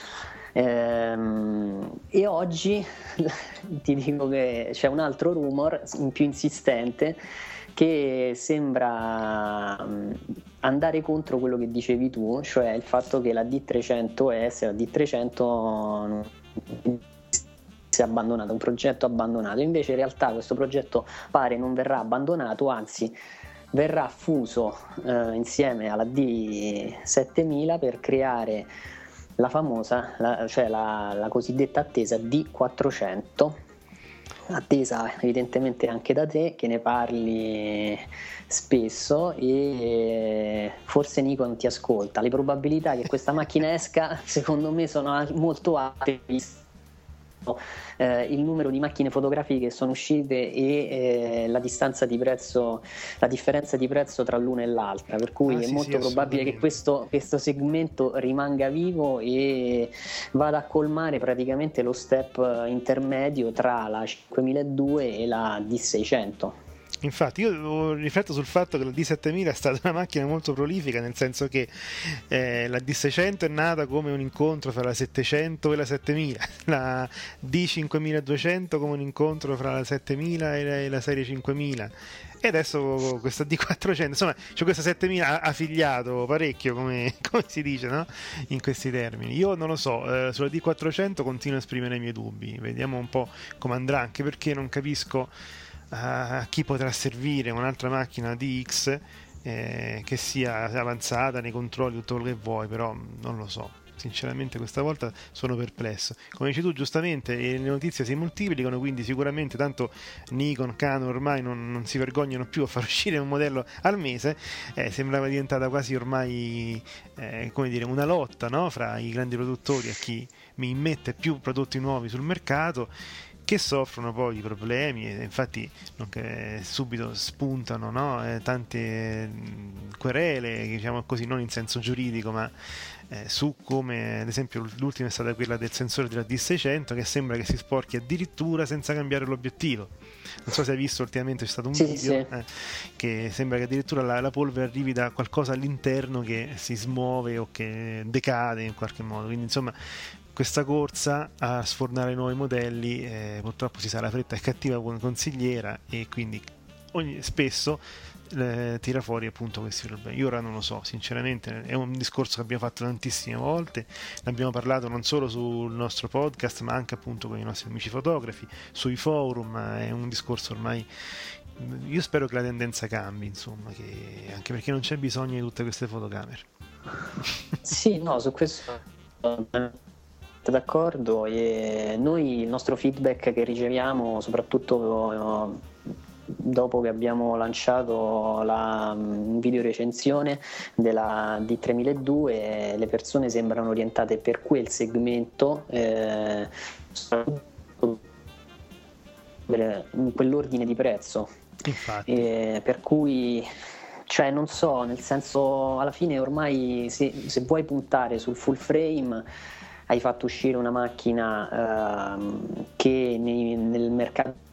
e oggi ti dico che c'è un altro rumor più insistente che sembra mm, andare contro quello che dicevi tu, cioè il fatto che la D300S, la D300 si è abbandonata, un progetto abbandonato. Invece in realtà questo progetto pare non verrà abbandonato, anzi verrà fuso eh, insieme alla D7000 per creare la famosa, la- cioè la, la cosiddetta attesa D400 attesa evidentemente anche da te che ne parli spesso e forse Nikon ti ascolta. Le probabilità che questa macchina esca secondo me sono molto alte visto eh, il numero di macchine fotografiche che sono uscite e eh, la distanza di prezzo, la differenza di prezzo tra l'una e l'altra, per cui Ah, è sì, molto sì, probabile che questo, questo segmento rimanga vivo e vada a colmare praticamente lo step eh, intermedio tra la 5002 e la D600. Infatti, io rifletto sul fatto che la D7000 è stata una macchina molto prolifica, nel senso che eh, la D600 è nata come un incontro fra la 700 e la 7000, la D5200 come un incontro fra la 7000 e la, e la serie 5000. E adesso questa D400, insomma, c'è questa 7000 ha ha figliato parecchio, come, come si dice, no? In questi termini. Io non lo so, eh, sulla D400 continuo a esprimere i miei dubbi, vediamo un po' come andrà, anche perché non capisco a chi potrà servire un'altra macchina DX eh, che sia avanzata nei controlli, tutto quello che vuoi, però non lo so. Sinceramente questa volta sono perplesso. Come dici tu giustamente, le notizie si moltiplicano, quindi sicuramente tanto Nikon, Canon ormai non, non si vergognano più a far uscire un modello al mese, eh, sembrava diventata quasi ormai eh, come dire, una lotta no? fra i grandi produttori a chi mi immette più prodotti nuovi sul mercato che soffrono poi di problemi e infatti subito spuntano no? eh, tante querele, diciamo così, non in senso giuridico, ma eh, su come ad esempio l'ultima è stata quella del sensore della D600 che sembra che si sporchi addirittura senza cambiare l'obiettivo. Non so se hai visto ultimamente c'è stato un Sì, video sì. eh, che sembra che addirittura la, la polvere arrivi da qualcosa all'interno che si smuove o che decade in qualche modo. Quindi insomma questa corsa a sfornare nuovi modelli eh, purtroppo si sa la fretta è cattiva consigliera e quindi ogni, spesso eh, tira fuori appunto questi problemi. Io ora non lo so, sinceramente è un discorso che abbiamo fatto tantissime volte, ne abbiamo parlato non solo sul nostro podcast ma anche appunto con i nostri amici fotografi, sui forum, è un discorso ormai io spero che la tendenza cambi, insomma, che, anche perché non c'è bisogno di tutte queste fotocamere. Sì, no, su questo sono d'accordo e noi il nostro feedback che riceviamo soprattutto eh, dopo che abbiamo lanciato la mm, video recensione della D3002 le persone sembrano orientate per quel segmento eh, in quell'ordine di prezzo. Infatti, eh, per cui cioè non so nel senso alla fine ormai se, se vuoi puntare sul full frame hai fatto uscire una macchina ehm, che nei- nel mercato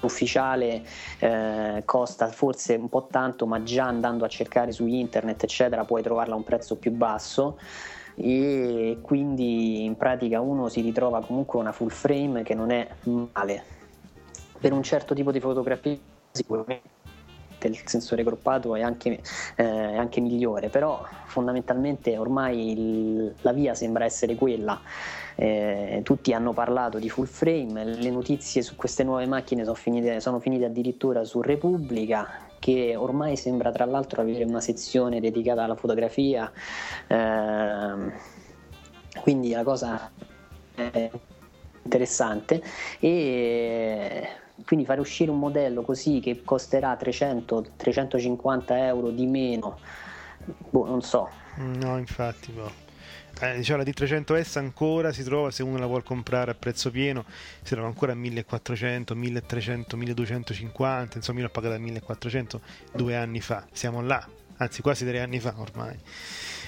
ufficiale eh, costa forse un po' tanto ma già andando a cercare su internet eccetera puoi trovarla a un prezzo più basso. E quindi in pratica uno si ritrova comunque una full frame che non è male. Per un certo tipo di fotografia sicuramente il sensore groppato è anche, eh, anche migliore però fondamentalmente ormai il- la via sembra essere quella. Eh, tutti hanno parlato di full frame, le notizie su queste nuove macchine sono finite, sono finite addirittura su Repubblica che ormai sembra tra l'altro avere una sezione dedicata alla fotografia, ehm, quindi la cosa è interessante. E quindi fare uscire un modello così che costerà 300-350 euro di meno, boh, non so. No, infatti, boh. Eh, diciamo, la D300S ancora si trova se uno la vuole comprare a prezzo pieno si trova ancora a 1400, 1300, 1250 insomma io l'ho pagata a 1400 due anni fa siamo là anzi quasi tre anni fa ormai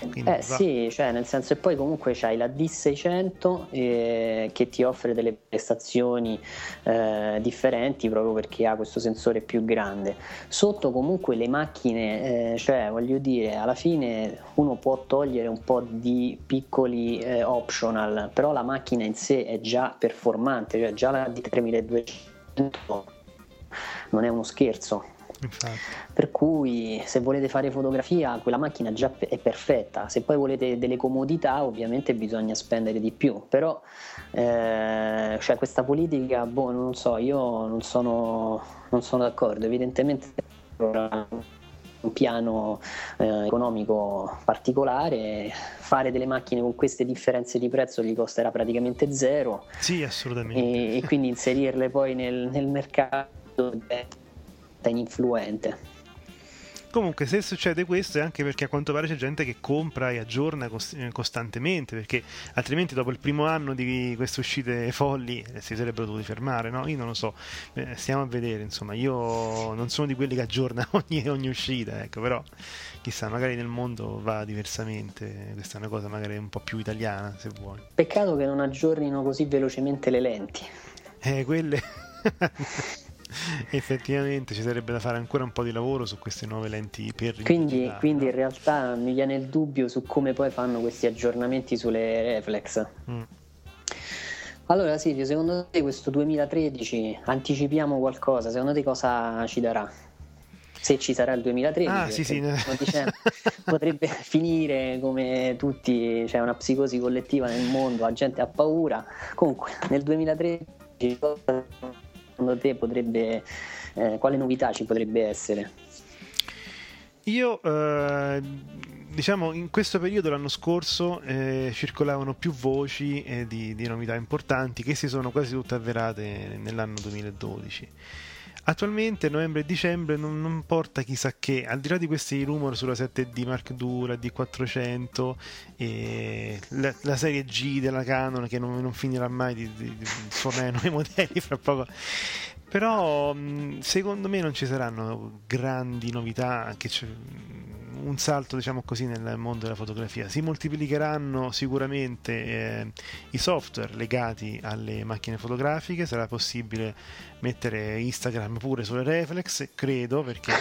quindi, eh sì, cioè nel senso e poi comunque c'hai la D600 eh, che ti offre delle prestazioni eh, differenti proprio perché ha questo sensore più grande. Sotto comunque le macchine, eh, cioè voglio dire, alla fine uno può togliere un po' di piccoli eh, optional, però la macchina in sé è già performante, cioè già la D3200 non è uno scherzo Infatti. Per cui se volete fare fotografia quella macchina già è perfetta, se poi volete delle comodità ovviamente bisogna spendere di più, però eh, cioè questa politica, boh, non so, io non sono, non sono d'accordo, evidentemente un piano eh, economico particolare, fare delle macchine con queste differenze di prezzo gli costerà praticamente zero. Sì, assolutamente. E, e quindi inserirle poi nel, nel mercato ininfluente. Comunque, se succede questo è anche perché a quanto pare c'è gente che compra e aggiorna eh, costantemente, perché altrimenti dopo il primo anno di queste uscite folli eh, si sarebbero dovuti fermare, no? Io non lo so, eh, stiamo a vedere, insomma, io non sono di quelli che aggiorna ogni, ogni uscita, ecco, però chissà, magari nel mondo va diversamente, questa è una cosa magari un po' più italiana, se vuoi. Peccato che non aggiornino così velocemente le lenti. Eh, quelle... effettivamente ci sarebbe da fare ancora un po' di lavoro su queste nuove lenti per quindi, quindi in realtà mi viene il dubbio su come poi fanno questi aggiornamenti sulle reflex mm. allora Silvio secondo te questo 2013 anticipiamo qualcosa secondo te cosa ci darà? se ci sarà il 2013 ah, sì, sì. Dicendo, potrebbe finire come tutti c'è una psicosi collettiva nel mondo la gente ha paura comunque nel 2013 secondo te potrebbe, eh, quale novità ci potrebbe essere? Io, eh, diciamo, in questo periodo l'anno scorso eh, circolavano più voci eh, di, di, novità importanti che si sono quasi tutte avverate nell'anno 2012. Attualmente novembre e dicembre non, non, porta chissà che, al di là di questi rumor sulla 7D Mark II, la D400 e la, la, serie G della Canon che non, non finirà mai di, di, di fornire nuovi modelli fra poco. Però secondo me non ci saranno grandi novità che un salto, diciamo così, nel mondo della fotografia. Si moltiplicheranno sicuramente eh, i software legati alle macchine fotografiche, sarà possibile mettere Instagram pure sulle reflex, credo, perché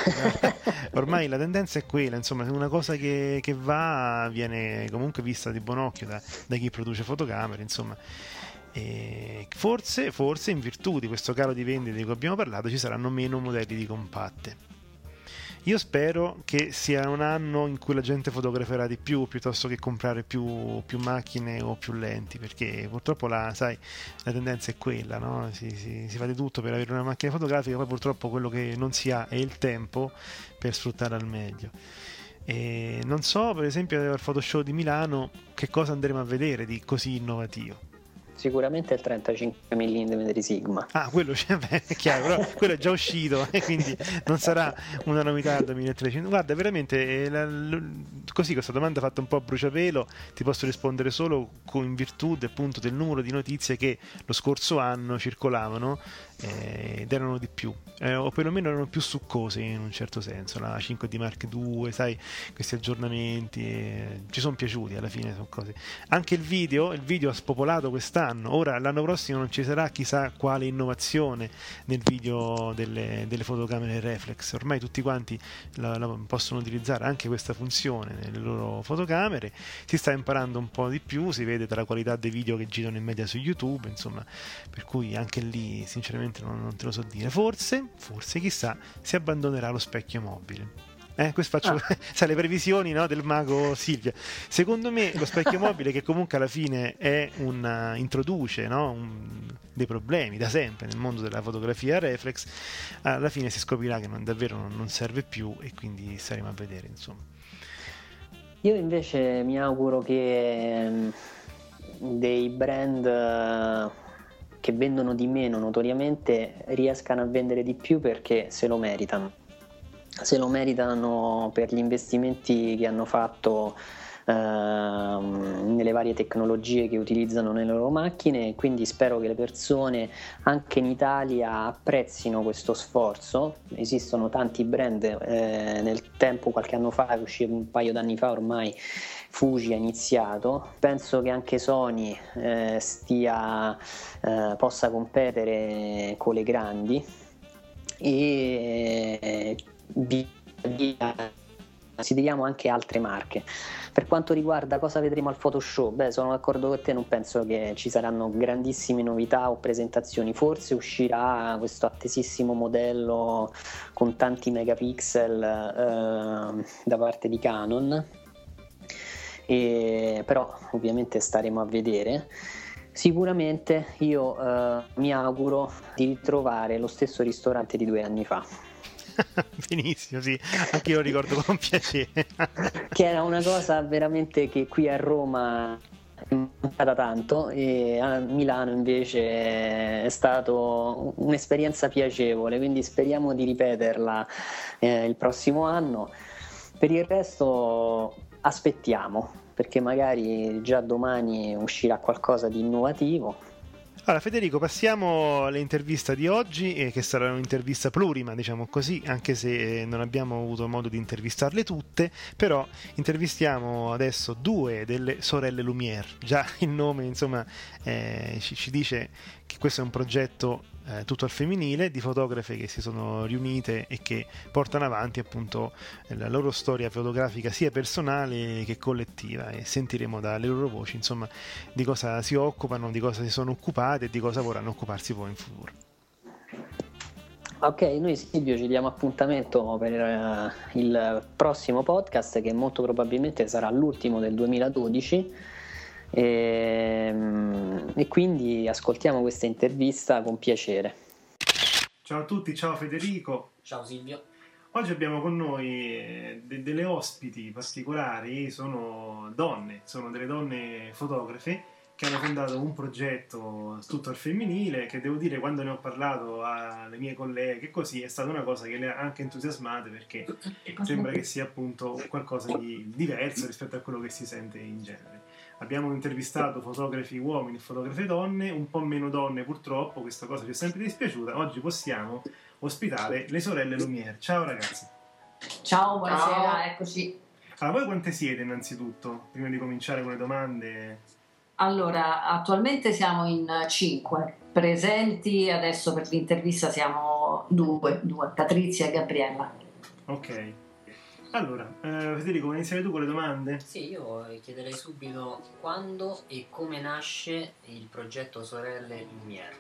ormai la tendenza è quella, insomma, una cosa che, che va viene comunque vista di buon occhio da, da chi produce fotocamere, insomma. E forse, forse in virtù di questo calo di vendite di cui abbiamo parlato ci saranno meno modelli di compatte io spero che sia un anno in cui la gente fotograferà di più piuttosto che comprare più, più macchine o più lenti, perché purtroppo la, sai, la tendenza è quella, no? si, si, si, fa di tutto per avere una macchina fotografica, poi purtroppo quello che non si ha è il tempo per sfruttare al meglio. E non so, per esempio, al Photoshop di Milano che cosa andremo a vedere di così innovativo. Sicuramente il 35 mm di Sigma. Ah, quello cioè, beh, è chiaro, però quello è già uscito e quindi non sarà una novità del 2013. Guarda, veramente, eh, la, così questa domanda fatta un po' a bruciapelo, ti posso rispondere solo con, in virtù appunto del numero di notizie che lo scorso anno circolavano eh, ed erano di più, eh, o perlomeno erano più succose in un certo senso. La 5D Mark II, sai, questi aggiornamenti eh, ci sono piaciuti alla fine. Sono cose. Anche il video, il video ha spopolato quest'anno. Ora l'anno prossimo non ci sarà chissà quale innovazione nel video delle, delle fotocamere reflex. Ormai tutti quanti la, la possono utilizzare anche questa funzione nelle loro fotocamere. Si sta imparando un po' di più, si vede dalla qualità dei video che girano in media su YouTube, insomma, per cui anche lì sinceramente non, non te lo so dire. Forse, forse chissà, si abbandonerà lo specchio mobile. Eh, questo faccio Ah. sai, le previsioni no, del mago Silvia. Secondo me lo specchio mobile, che comunque alla fine è un, uh, introduce no, un- dei problemi da sempre nel mondo della fotografia a reflex, alla fine si scoprirà che non, davvero non, non serve più e quindi staremo a vedere. Insomma. Io invece mi auguro che ehm, dei brand eh, che vendono di meno notoriamente riescano a vendere di più perché se lo meritano. Se lo meritano per gli investimenti che hanno fatto nelle varie tecnologie che utilizzano nelle loro macchine, quindi spero che le persone anche in Italia apprezzino questo sforzo. Esistono tanti brand, eh, nel tempo, qualche anno fa, uscito un paio d'anni fa ormai, Fuji ha iniziato. Penso che anche Sony eh, stia, eh, possa competere con le grandi e eh, via via consideriamo anche altre marche. Per quanto riguarda cosa vedremo al Photoshop, beh, sono d'accordo con te, non penso che ci saranno grandissime novità o presentazioni, forse uscirà questo attesissimo modello con tanti megapixel eh, da parte di Canon, e, però ovviamente staremo a vedere. Sicuramente io eh, mi auguro di ritrovare lo stesso ristorante di due anni fa. Benissimo, sì, anche io lo ricordo con piacere. che era una cosa veramente che qui a Roma è mancata tanto e a Milano invece è stato un'esperienza piacevole, quindi speriamo di ripeterla eh, il prossimo anno. Per il resto aspettiamo, perché magari già domani uscirà qualcosa di innovativo. Allora, Federico, passiamo all'intervista di oggi, eh, che sarà un'intervista plurima, diciamo così, anche se eh, non abbiamo avuto modo di intervistarle tutte, però intervistiamo adesso due delle sorelle Lumière. Già il nome, insomma, eh, ci, ci dice che questo è un progetto eh, tutto al femminile di fotografe che si sono riunite e che portano avanti appunto la loro storia fotografica sia personale che collettiva e sentiremo dalle loro voci insomma di cosa si occupano, di cosa si sono occupate e di cosa vorranno occuparsi poi in futuro. Ok, noi Silvio ci diamo appuntamento per eh, il prossimo podcast che molto probabilmente sarà l'ultimo del 2012 e, mm, e quindi ascoltiamo questa intervista con piacere. Ciao a tutti, ciao Federico. Ciao Silvio. Oggi abbiamo con noi eh, de- delle ospiti particolari, sono donne, sono delle donne fotografe che hanno fondato un progetto tutto al femminile che devo dire quando ne ho parlato alle mie colleghe così è stata una cosa che le ha anche entusiasmate perché sembra che sia appunto qualcosa di diverso rispetto a quello che si sente in genere. Abbiamo intervistato fotografi uomini e fotografe donne, un po' meno donne purtroppo, questa cosa ci è sempre dispiaciuta. Oggi possiamo ospitare le sorelle Lumière. Ciao ragazzi. Ciao, buonasera, eccoci. Allora, voi quante siete innanzitutto, prima di cominciare con le domande? Allora, attualmente siamo in cinque presenti, adesso per l'intervista siamo due, due Patrizia e Gabriella. Ok. Allora, eh, Federico, vuoi iniziare tu con le domande? Sì, io chiederei subito quando e come nasce il progetto Sorelle Lumière.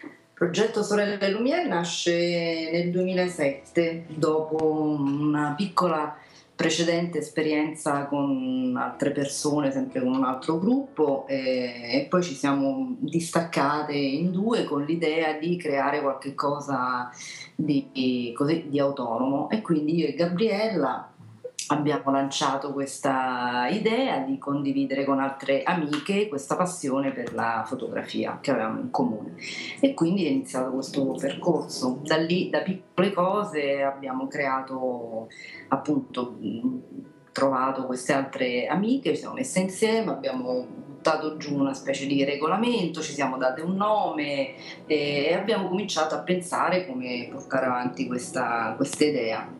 Il progetto Sorelle Lumière nasce nel 2007, dopo una piccola precedente esperienza con altre persone, sempre con un altro gruppo, e, e poi ci siamo distaccate in due con l'idea di creare qualche cosa di, così, di autonomo. E quindi io e Gabriella abbiamo lanciato questa idea di condividere con altre amiche questa passione per la fotografia che avevamo in comune. E quindi è iniziato questo percorso. Da lì da piccole cose abbiamo creato appunto mh, trovato queste altre amiche ci siamo messe insieme abbiamo buttato giù una specie di regolamento ci siamo date un nome e abbiamo cominciato a pensare come portare avanti questa, questa idea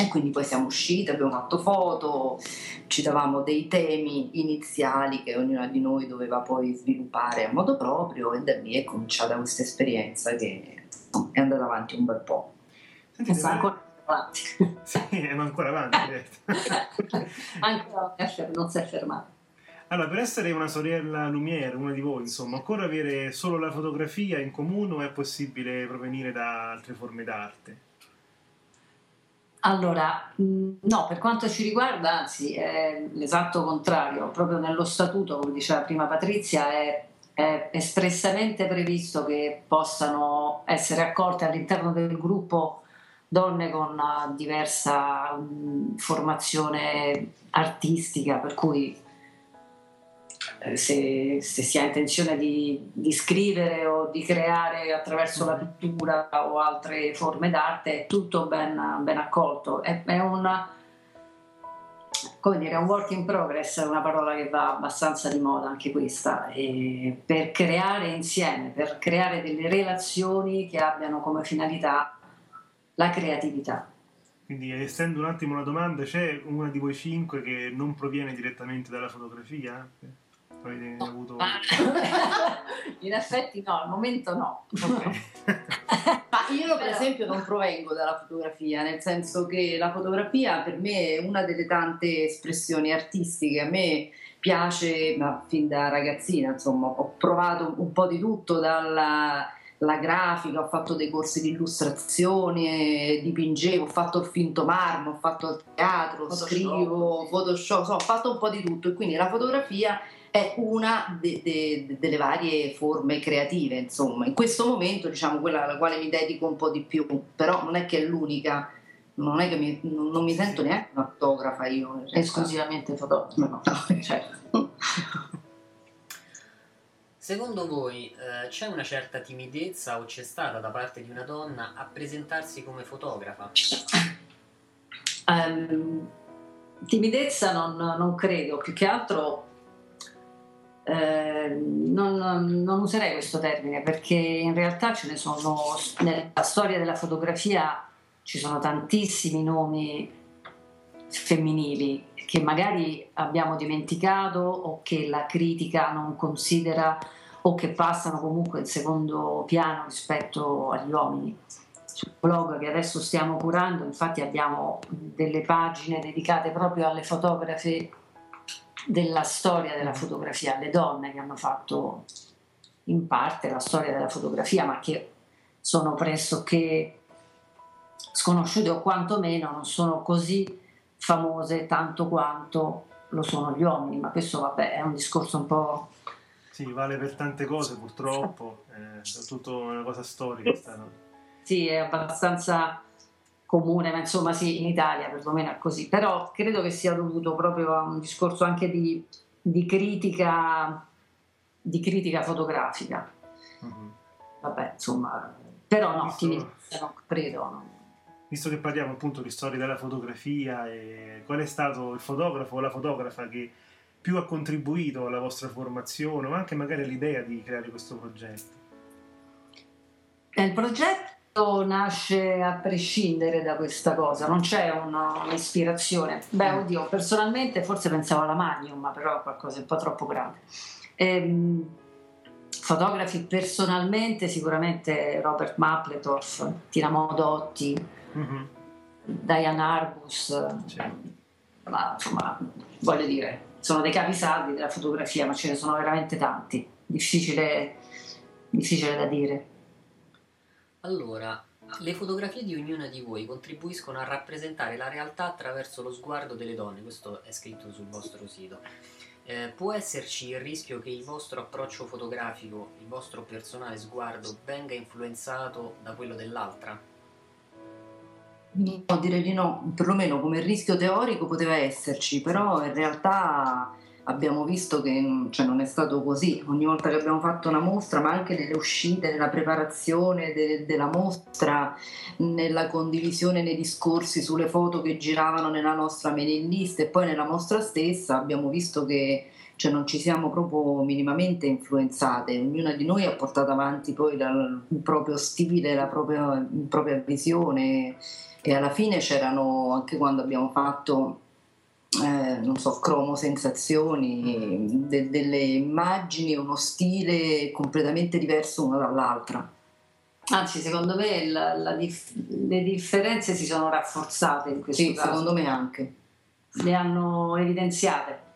e quindi poi siamo usciti, abbiamo fatto foto, ci davamo dei temi iniziali che ognuna di noi doveva poi sviluppare a modo proprio e da lì è cominciata questa esperienza che è andata avanti un bel po'. Senti, sta ancora avanti. Sì, ma ancora avanti. Ancora non si è fermata. Allora, per essere una sorella Lumière, una di voi, insomma, occorre avere solo la fotografia in comune o è possibile provenire da altre forme d'arte? Allora, no, per quanto ci riguarda, anzi, è l'esatto contrario. Proprio nello statuto, come diceva prima Patrizia, è, è espressamente previsto che possano essere accolte all'interno del gruppo donne con una diversa formazione artistica, per cui eh, se, se, si ha intenzione di, di, scrivere o di creare attraverso la pittura o altre forme d'arte, è tutto ben, ben accolto. È, è una, come dire, un work in progress, è una parola che va abbastanza di moda anche questa, e per creare insieme, per creare delle relazioni che abbiano come finalità la creatività. Quindi estendo un attimo la domanda, c'è una di voi cinque che non proviene direttamente dalla fotografia? Avete no. avuto... In effetti no, al momento no. Okay. Ma io per esempio non provengo dalla fotografia, nel senso che la fotografia per me è una delle tante espressioni artistiche. A me piace, ma fin da ragazzina, insomma, ho provato un po' di tutto dalla la grafica, ho fatto dei corsi di illustrazione, dipingevo, ho fatto il finto marmo, ho fatto il teatro, Photoshop. scrivo, Photoshop, ho fatto un po' di tutto e quindi la fotografia è una de, de, delle varie forme creative, insomma. In questo momento, diciamo, quella alla quale mi dedico un po' di più, però non è che è l'unica. Non è che mi, non mi sento neanche una fotografa io. Esclusivamente fotografa. No, no, certo. Secondo voi eh, c'è una certa timidezza o c'è stata da parte di una donna a presentarsi come fotografa? Um, timidezza non, non, credo, più che altro eh, non, non, userei questo termine perché in realtà ce ne sono, nella storia della fotografia ci sono tantissimi nomi femminili che magari abbiamo dimenticato o che la critica non considera o che passano comunque in secondo piano rispetto agli uomini. Sul blog che adesso stiamo curando, infatti, abbiamo delle pagine dedicate proprio alle fotografe della storia della fotografia, alle donne che hanno fatto in parte la storia della fotografia, ma che sono pressoché sconosciute o quantomeno non sono così famose tanto quanto lo sono gli uomini, ma questo vabbè è un discorso un po'... Sì, vale per tante cose purtroppo, è tutto una cosa storica. Sì, è abbastanza comune, ma insomma sì, in Italia perlomeno è così, però credo che sia dovuto proprio a un discorso anche di, di critica, di critica fotografica. Mm-hmm. Vabbè, insomma, però no, Visto... non credo. No. Visto che parliamo appunto di storia della fotografia, qual è stato il fotografo o la fotografa che più ha contribuito alla vostra formazione o anche magari all'idea di creare questo progetto? Il progetto nasce a prescindere da questa cosa, non c'è un'ispirazione. Beh, mm. oddio, personalmente forse pensavo alla Magnum, ma però è qualcosa un po' troppo grande. Ehm, fotografi personalmente sicuramente Robert Mappletoff, Tina Modotti, mm-hmm. Diane Arbus, ma insomma, voglio dire, sono dei capisaldi della fotografia, ma ce ne sono veramente tanti, difficile, difficile da dire. Allora, le fotografie di ognuna di voi contribuiscono a rappresentare la realtà attraverso lo sguardo delle donne, questo è scritto sul vostro sito. Eh, può esserci il rischio che il vostro approccio fotografico, il vostro personale sguardo venga influenzato da quello dell'altra? No, direi di no, perlomeno come rischio teorico poteva esserci, però in realtà abbiamo visto che cioè, non è stato così. Ogni volta che abbiamo fatto una mostra, ma anche nelle uscite, nella preparazione de- della mostra, nella condivisione nei discorsi sulle foto che giravano nella nostra mailing list e poi nella mostra stessa, abbiamo visto che cioè, non ci siamo proprio minimamente influenzate. Ognuna di noi ha portato avanti poi la, il proprio stile, la propria, la propria visione e alla fine c'erano anche quando abbiamo fatto eh, non so, cromo sensazioni, de- delle immagini, uno stile completamente diverso una dall'altra. Anzi, secondo me la, la dif- le differenze si sono rafforzate in questo sì, caso. secondo me anche. Le hanno evidenziate.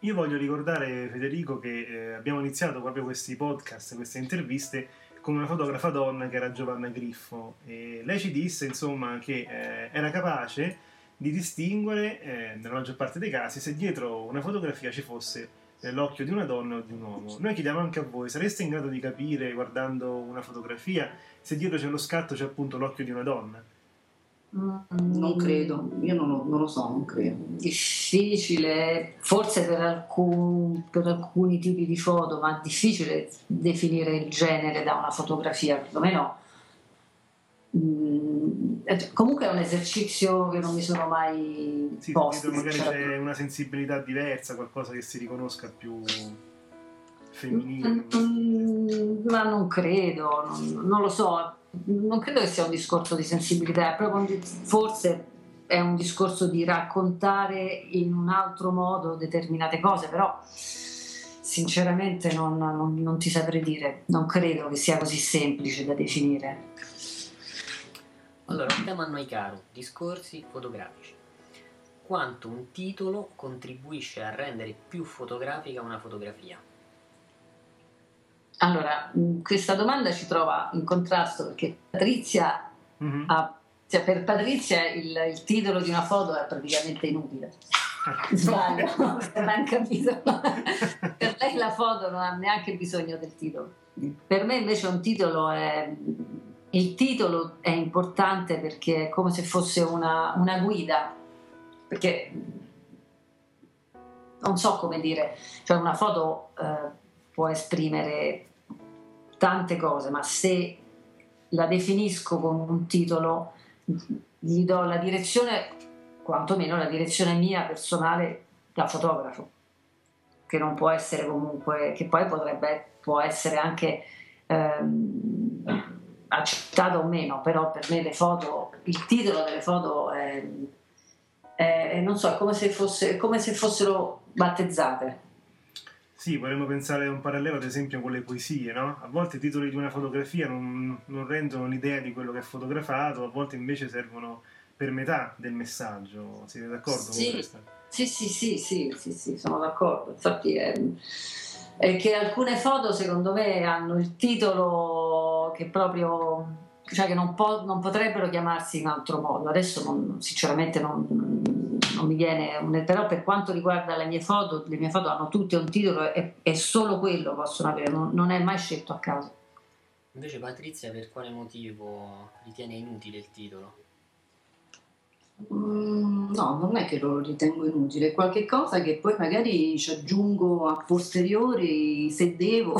Io voglio ricordare, Federico, che eh, abbiamo iniziato proprio questi podcast, queste interviste con una fotografa donna che era Giovanna Griffo. E lei ci disse insomma che eh, era capace di distinguere, eh, nella maggior parte dei casi, se dietro una fotografia ci fosse eh, l'occhio di una donna o di un uomo. Noi chiediamo anche a voi, sareste in grado di capire, guardando una fotografia, se dietro c'è lo scatto c'è appunto l'occhio di una donna? Non credo, io non lo, non lo so, non credo. Difficile, forse per, alcun, per alcuni tipi di foto, ma difficile definire il genere da una fotografia, perlomeno. Mm, eh, comunque è un esercizio che non mi sono mai Sì, posto. magari cioè- c'è una sensibilità diversa, qualcosa che si riconosca più femminile. Mm, ma non credo, non, non lo so, non credo che sia un discorso di sensibilità, proprio forse è un discorso di raccontare in un altro modo determinate cose, però sinceramente non, non- non ti saprei dire, non credo che sia così semplice da definire. Allora, un tema a noi caro, discorsi fotografici. Quanto un titolo contribuisce a rendere più fotografica una fotografia? Allora, mh, questa domanda ci trova in contrasto perché Patrizia ha- cioè per Patrizia il, il titolo di una foto è praticamente inutile. Sbaglio, non ha capito. per lei la foto non ha neanche bisogno del titolo. Per me invece un titolo è... Il titolo è importante perché è come se fosse una, una guida, perché non so come dire, cioè una foto eh, può esprimere tante cose, ma se la definisco con un titolo, gli do la direzione, quantomeno la direzione mia personale da fotografo, che non può essere comunque, che poi potrebbe, può essere anche ehm, accettata o meno, però per me le foto, il titolo delle foto è, è- non so, è come se, fosse, come se fossero battezzate. Sì, vorremmo pensare a un parallelo ad esempio con le poesie, no? A volte i titoli di una fotografia non, non rendono l'idea di quello che è fotografato, a volte invece servono per metà del messaggio. Siete d'accordo Sì. con questo? Sì, sì, sì, sì, sì, sì, sono d'accordo. Infatti è, è che alcune foto secondo me hanno il titolo che proprio, cioè che non, po- non potrebbero chiamarsi in altro modo. Adesso non- sinceramente non, non mi viene, un- però per quanto riguarda le mie foto, le mie foto hanno tutte un titolo e, e solo quello possono avere, non, non è mai scelto a caso. Invece Patrizia per quale motivo ritiene inutile il titolo? Mm, no, non è che lo ritengo inutile, è qualche cosa che poi magari ci aggiungo a posteriori se devo,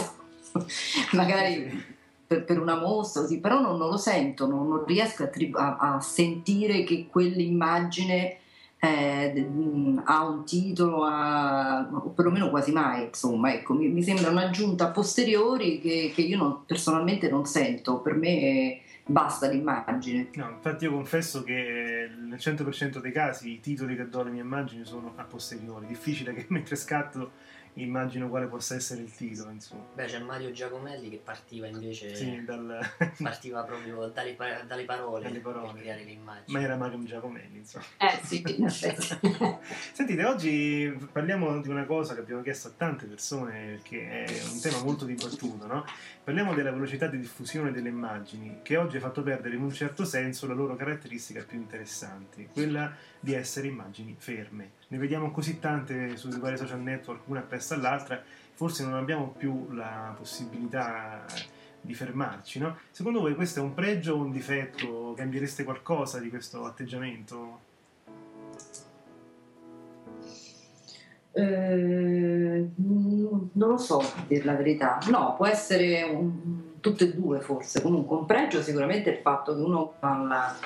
magari per, per una mostra, così, però non, non lo sento, non, non riesco a, a- a sentire che quell'immagine eh, mm, ha un titolo, ha- o perlomeno quasi mai, insomma, ecco, mi, mi sembra un'aggiunta a posteriori che, che io non- personalmente non sento, per me eh, basta l'immagine. No, infatti io confesso che nel 100% dei casi i titoli che do alle mie immagini sono a posteriori. Difficile che mentre scatto immagino quale possa essere il titolo, insomma. Beh, c'è Mario Giacomelli che partiva invece Sì, dal... partiva proprio dalle, pa- dalle parole, Dalle parole. per creare le immagini. Ma era Mario Giacomelli, insomma. Eh sì, in effetti. Sentite, oggi parliamo di una cosa che abbiamo chiesto a tante persone, che è un tema molto dibattuto, no? Parliamo della velocità di diffusione delle immagini, che oggi ha fatto perdere in un certo senso la loro caratteristica più interessante, quella di essere immagini ferme. Ne vediamo così tante sui vari social network, una appresso all'altra, forse non abbiamo più la possibilità di fermarci, no? Secondo voi questo è un pregio o un difetto? Cambiereste qualcosa di questo atteggiamento? Eh, non lo so, dire la verità. No, può essere un- tutte e due forse. Comunque un pregio sicuramente è il fatto che uno ha la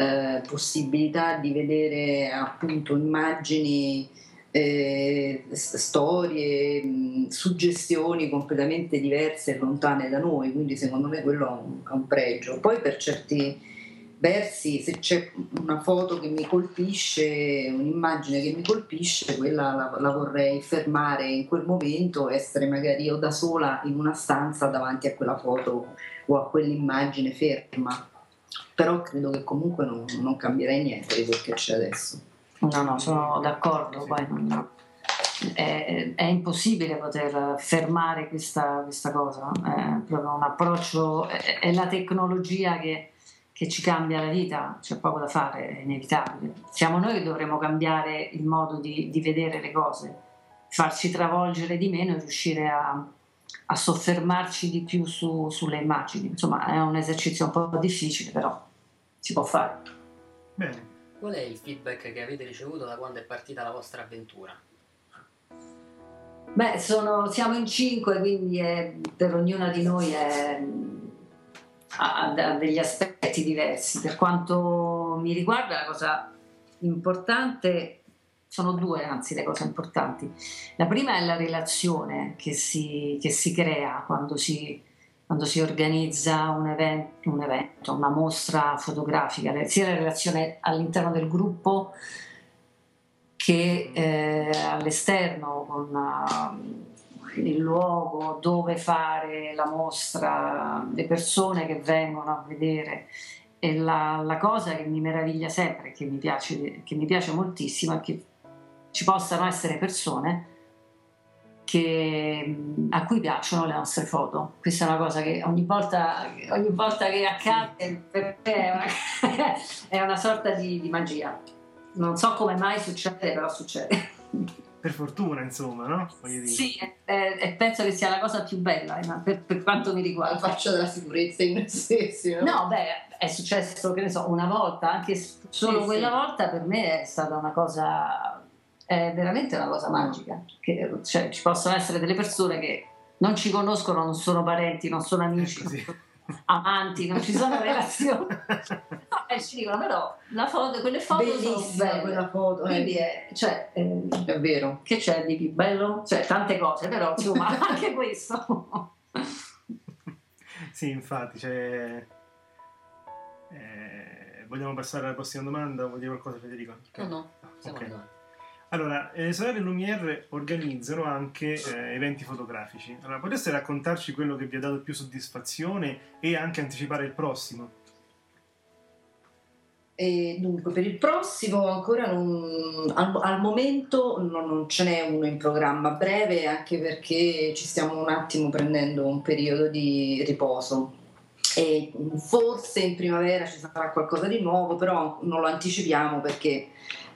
eh, possibilità di vedere appunto immagini, eh, storie, mh, suggestioni completamente diverse e lontane da noi, quindi secondo me quello è un, è un pregio. Poi per certi versi, se c'è una foto che mi colpisce, un'immagine che mi colpisce, quella la, la vorrei fermare in quel momento, essere magari io da sola in una stanza davanti a quella foto o a quell'immagine ferma. Però credo che comunque non, non cambierei niente di quel che c'è adesso. No, no, sono d'accordo. Poi non- è, è, impossibile poter fermare questa, questa cosa, è proprio un approccio, è, è la tecnologia che, che, ci cambia la vita, c'è poco da fare, è inevitabile. Siamo noi che dovremmo cambiare il modo di, di vedere le cose, farci travolgere di meno e riuscire a, a soffermarci di più su, sulle immagini. Insomma, è un esercizio un po' difficile, però si può fare. Bene. Qual è il feedback che avete ricevuto da quando è partita la vostra avventura? Beh, sono, siamo in cinque, quindi è, per ognuna di noi è, ha, ha, degli aspetti diversi. Per quanto mi riguarda, la cosa importante sono due, anzi, le cose importanti. La prima è la relazione che si, che si crea quando si, quando si organizza un evento, un evento, una mostra fotografica, sia la relazione all'interno del gruppo che eh, all'esterno con uh, il luogo dove fare la mostra, le persone che vengono a vedere. E la, la cosa che mi meraviglia sempre, che mi piace, che mi piace moltissimo, è che ci possano essere persone che, a cui piacciono le nostre foto. Questa è una cosa che ogni volta, ogni volta che accade per me è una, è una sorta di, di magia non so come mai succede, però succede. Per fortuna, insomma, no? Sì, e penso che sia la cosa più bella eh, per, per, quanto mi riguarda. La faccia della sicurezza in noi stessi, no? No, beh, è successo, che ne so, una volta, anche solo sì, quella sì. volta per me è stata una cosa, è veramente una cosa magica. Che, cioè, ci possono essere delle persone che non ci conoscono, non sono parenti, non sono amici. Ecco, amanti, non ci sono relazioni. No, e ci dicono, però la foto, quelle foto Bellissima sono belle. quella foto. Eh. Quindi è, cioè, eh, è vero. Che c'è di più bello? Cioè, tante cose, però insomma, anche questo. sì, infatti, cioè... Eh, vogliamo passare alla prossima domanda o vuoi dire qualcosa Federico? No, no, okay. Allora, le sorelle Lumière organizzano anche eh, eventi fotografici. Allora, potreste raccontarci quello che vi ha dato più soddisfazione e anche anticipare il prossimo? E dunque, per il prossimo ancora non, al, al, momento non, non, ce n'è uno in programma breve, anche perché ci stiamo un attimo prendendo un periodo di riposo. E forse in primavera ci sarà qualcosa di nuovo, però non lo anticipiamo perché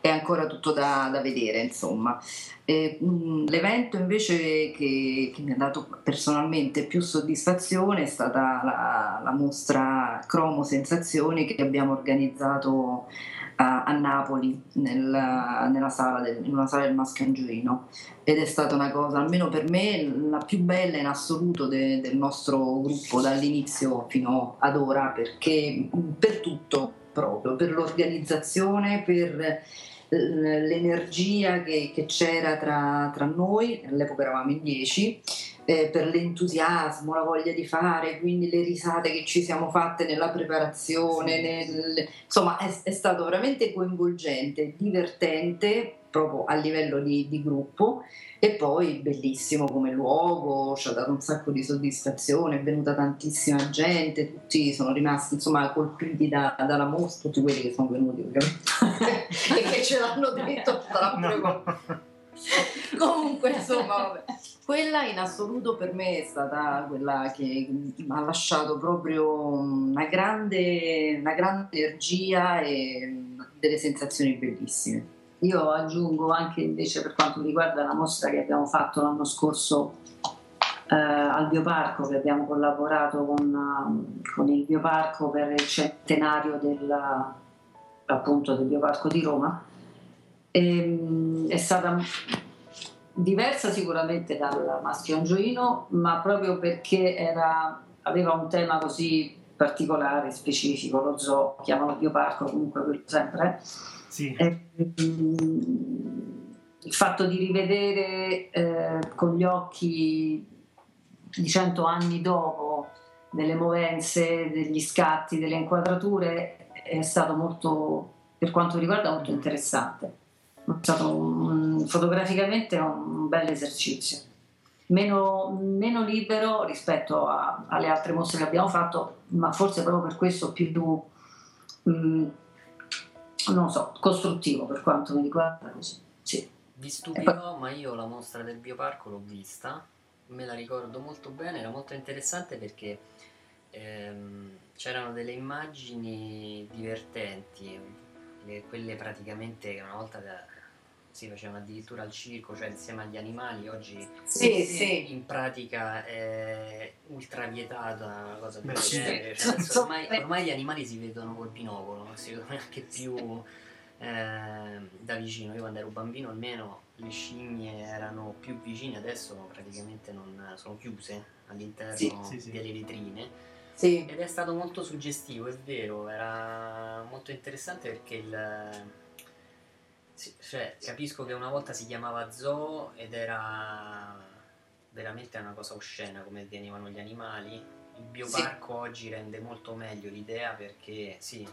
è ancora tutto da, da vedere, insomma. Eh, l'evento invece che, che, mi ha dato personalmente più soddisfazione è stata la, la mostra Cromo Sensazioni che abbiamo organizzato a, a Napoli nel, nella sala del, in una sala del Maschio Angioino ed è stata una cosa, almeno per me, la più bella in assoluto de, del nostro gruppo dall'inizio fino ad ora perché per tutto proprio, per l'organizzazione, per l'energia che, che c'era tra, tra, noi, all'epoca eravamo in dieci, eh, per l'entusiasmo, la voglia di fare, quindi le risate che ci siamo fatte nella preparazione, nel, insomma è, è, stato veramente coinvolgente, divertente proprio a livello di, di gruppo e poi bellissimo come luogo, ci ha dato un sacco di soddisfazione, è venuta tantissima gente, tutti sono rimasti insomma colpiti da, dalla mostra, tutti quelli che sono venuti ovviamente e che ce l'hanno detto pure no. Comunque insomma vabbè. Quella in assoluto per me è stata quella che mi ha lasciato proprio una grande, una grande energia e delle sensazioni bellissime. Io aggiungo anche invece per quanto riguarda la mostra che abbiamo fatto l'anno scorso eh, al Bioparco, che abbiamo collaborato con, con, il Bioparco per il centenario del, appunto, del Bioparco di Roma. E, ehm, è stata diversa sicuramente dal Maschio Angioino, ma proprio perché era, aveva un tema così particolare, specifico, lo zoo, chiamano Bioparco comunque quello sempre. Sì. Eh, il fatto di rivedere eh, con gli occhi di cento anni dopo delle movenze, degli scatti, delle inquadrature è stato molto, per quanto mi riguarda, molto interessante. È stato un, fotograficamente un bel esercizio. Meno, meno libero rispetto a, alle altre mostre che abbiamo fatto, ma forse proprio per questo più mh, non so, costruttivo per quanto mi riguarda così. Sì. Vi stupirò, ma io la mostra del bioparco l'ho vista, me la ricordo molto bene, era molto interessante perché ehm, c'erano delle immagini divertenti, le- quelle praticamente che una volta si facevano addirittura al circo, cioè insieme agli animali, oggi Sì, sì. in pratica è ultra vietata una cosa del genere. Cioè, adesso ormai, ormai gli animali si vedono col binocolo, non si vedono neanche più eh, da vicino. Io quando ero bambino almeno le scimmie erano più vicine, adesso praticamente non sono chiuse all'interno Sì. Sì, sì. delle vetrine. Sì. Ed è stato molto suggestivo, è vero, era molto interessante perché il... sì, cioè, capisco che una volta si chiamava zoo ed era veramente una cosa oscena come tenevano gli animali. Il bioparco oggi rende molto meglio l'idea perché sì,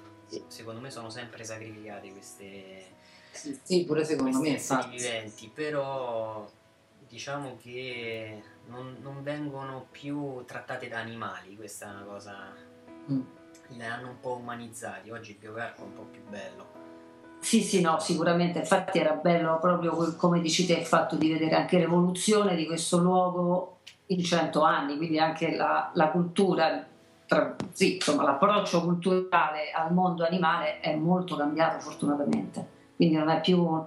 secondo me sono sempre sacrificate queste, Sì, pure secondo me, infatti. viventi, però diciamo che non, non vengono più trattate da animali, questa è una cosa... Mm. Le hanno un po' umanizzati, oggi il bioparco è un po' più bello. Sì, sì, no, sicuramente. Infatti era bello proprio come dici te il fatto di vedere anche l'evoluzione di questo luogo in cento anni, quindi anche la, la cultura, tra- sì, insomma, l'approccio culturale al mondo animale è molto cambiato fortunatamente. Quindi non è più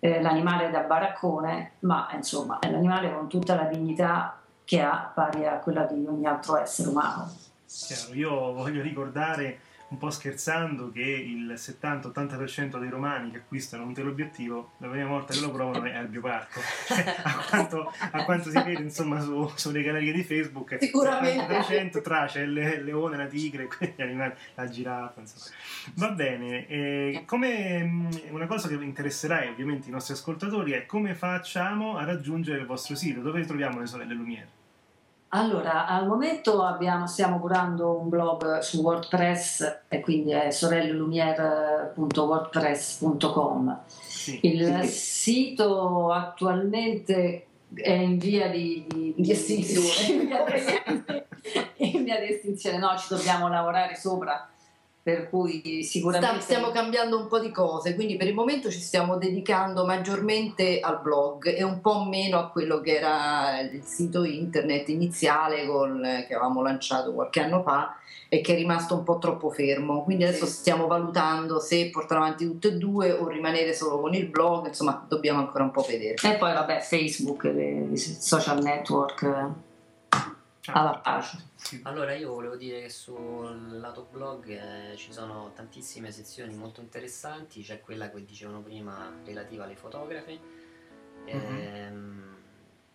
eh, l'animale da baraccone, ma insomma è l'animale con tutta la dignità che ha pari a quella di ogni altro essere umano. Chiaro, io voglio ricordare un po' scherzando che il 70-80% dei romani che acquistano un teleobiettivo la prima volta che lo provano è al bioparco a, quanto, a quanto si vede insomma su- sulle gallerie di Facebook Sicuramente. 70% tra c'è il le- leone, la tigre, quegli animali, la giraffa insomma. va bene eh, come mh, una cosa che interesserà ovviamente i nostri ascoltatori è come facciamo a raggiungere il vostro sito dove troviamo le sorelle Lumiere Allora, al momento abbiamo- stiamo curando un blog su WordPress e quindi è sorellelumiere.wordpress.com. sì. Il sito attualmente è in via di, di- Di estinzione. in via di estinzione, no, ci dobbiamo lavorare sopra, per cui sicuramente... Stiamo cambiando un po' di cose, quindi per il momento ci stiamo dedicando maggiormente al blog e un po' meno a quello che era il sito internet iniziale col- che avevamo lanciato qualche anno fa e che è rimasto un po' troppo fermo. Quindi adesso Sì. stiamo valutando se portare avanti tutte e due o rimanere solo con il blog, insomma dobbiamo ancora un po' vedere. E poi vabbè, Facebook, i social network Sì. Allora io volevo dire che sul lato blog eh, ci sono tantissime sezioni molto interessanti, c'è quella che dicevano prima relativa alle fotografe, ehm,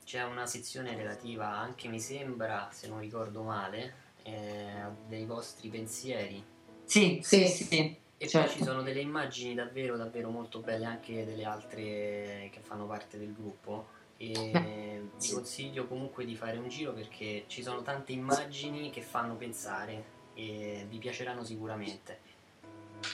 c'è una sezione relativa anche mi sembra, se non ricordo male, eh, dei vostri pensieri. Sì, sì, sì. e Certo. poi ci sono delle immagini davvero davvero molto belle anche delle altre che fanno parte del gruppo e vi consiglio comunque di fare un giro perché ci sono tante immagini che fanno pensare e vi piaceranno sicuramente.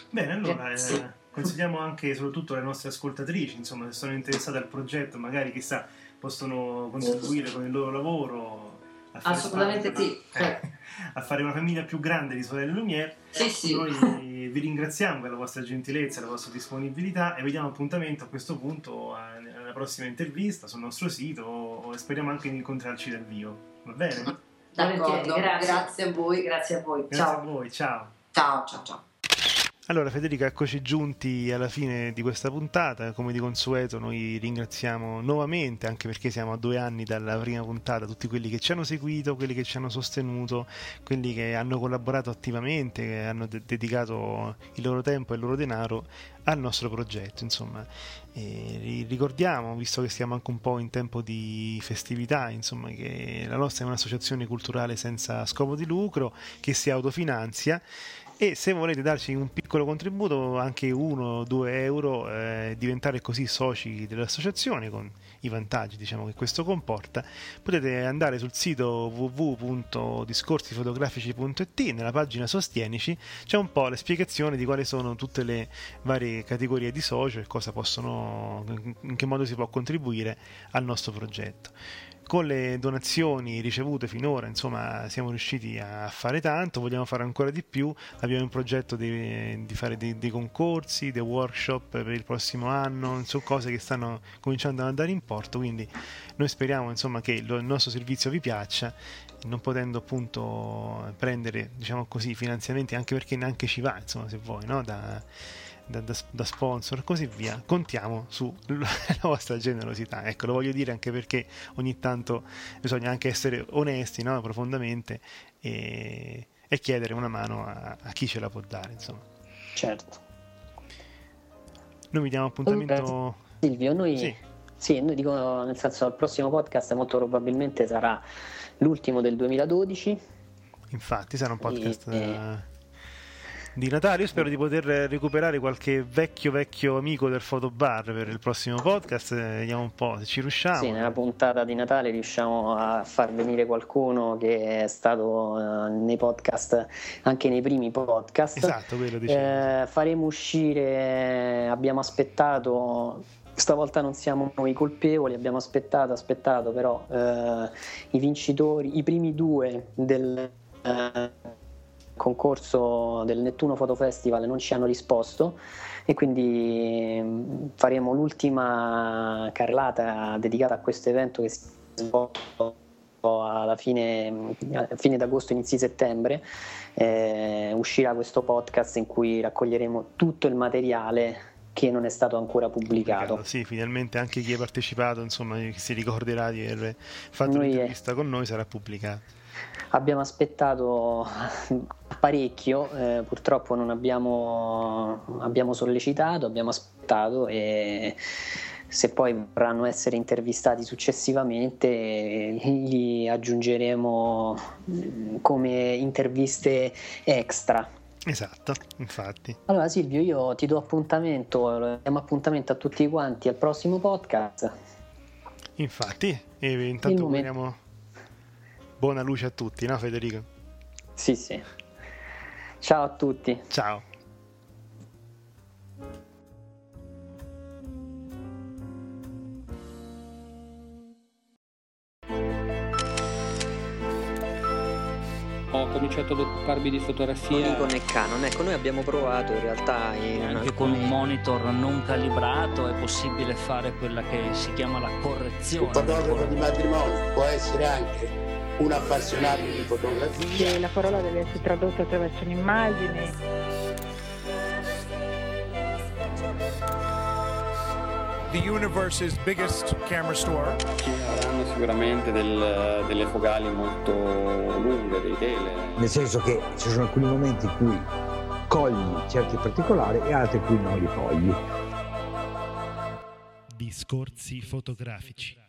Bene, allora eh, consigliamo anche soprattutto alle nostre ascoltatrici, insomma, se sono interessate al progetto, magari chissà, possono contribuire con il loro lavoro a Assolutamente parte- sì. eh, a fare una famiglia più grande di sorelle Lumiere. Sì, sì. Noi vi ringraziamo per la vostra gentilezza e la vostra disponibilità e vediamo appuntamento a questo punto eh, prossima intervista sul nostro sito o speriamo anche di incontrarci dal vivo. Va bene? D'accordo, grazie. grazie a voi. Grazie a voi. Grazie Ciao. a voi, ciao. Ciao, ciao, ciao. Allora Federica, eccoci giunti alla fine di questa puntata, come di consueto noi ringraziamo nuovamente, anche perché siamo a due anni dalla prima puntata, tutti quelli che ci hanno seguito, quelli che ci hanno sostenuto, quelli che hanno collaborato attivamente, che hanno de- dedicato il loro tempo e il loro denaro al nostro progetto. Insomma, E ri- ricordiamo, visto che siamo anche un po' in tempo di festività, insomma, che la nostra è un'associazione culturale senza scopo di lucro che si autofinanzia e se volete darci un piccolo contributo, anche 1-2 euro, eh, diventare così soci dell'associazione con i vantaggi diciamo, che questo comporta, potete andare sul sito www.discorsifotografici.it nella pagina Sostienici, c'è un po' la spiegazione di quali sono tutte le varie categorie di socio e cosa possono, in che modo si può contribuire al nostro progetto. Con le donazioni ricevute finora, insomma, siamo riusciti a fare tanto, vogliamo fare ancora di più, abbiamo in progetto di, di fare dei, dei, concorsi, dei workshop per il prossimo anno, sono cose che stanno cominciando ad andare in porto, quindi noi speriamo insomma, che il nostro servizio vi piaccia, non potendo appunto prendere, diciamo così, finanziamenti, anche perché neanche ci va, insomma, se vuoi, no? da, da, da, da, sponsor e così via, contiamo sulla vostra generosità. Ecco, lo voglio dire anche perché ogni tanto bisogna anche essere onesti no? profondamente e, e, chiedere una mano a, a, chi ce la può dare. Insomma. Certo. Noi vi diamo appuntamento. Silvio, noi, sì. sì, noi dico nel senso il prossimo podcast molto probabilmente sarà l'ultimo del 2012. Infatti sarà un podcast... E, e di Natale. Io spero di poter recuperare qualche vecchio vecchio amico del fotobar per il prossimo podcast. Vediamo un po' se ci riusciamo. Sì, nella puntata di Natale riusciamo a far venire qualcuno che è stato uh, nei podcast, anche nei primi podcast. Esatto, quello dicevo. Eh, faremo uscire, abbiamo aspettato stavolta non siamo noi colpevoli, abbiamo aspettato, aspettato, però eh, i vincitori, i primi due del eh, concorso del Nettuno Photo Festival non ci hanno risposto e quindi mm, faremo l'ultima carrellata dedicata a questo evento che si è svolto alla fine, fine d'agosto, inizi settembre. Eh, uscirà questo podcast in cui raccoglieremo tutto il materiale che non è stato ancora pubblicato. Sì, finalmente anche chi ha partecipato, insomma, si ricorderà di aver fatto noi un'intervista è... con noi sarà pubblicato. Abbiamo aspettato parecchio, eh, purtroppo non abbiamo, abbiamo sollecitato, abbiamo aspettato e se poi vorranno essere intervistati successivamente li aggiungeremo come interviste extra. Esatto, infatti. Allora Silvio, io ti do appuntamento, diamo appuntamento a tutti quanti al prossimo podcast. Infatti, e intanto vogliamo buona luce a tutti, no Federico? Sì, sì. Ciao a tutti. Ciao. ho cominciato ad occuparmi di fotografia. con il Canon, ecco, noi abbiamo provato in realtà. In anche con un monitor non calibrato è possibile fare quella che si chiama la correzione. Un fotografo di matrimonio può essere anche un appassionato di fotografia. E la parola deve essere tradotta attraverso un'immagine. The universe's biggest camera store. Ci avranno sicuramente del, delle focali molto lunghe, dei tele. Nel senso che ci sono alcuni momenti in cui cogli certi particolari e altri in cui non li cogli. Discorsi fotografici.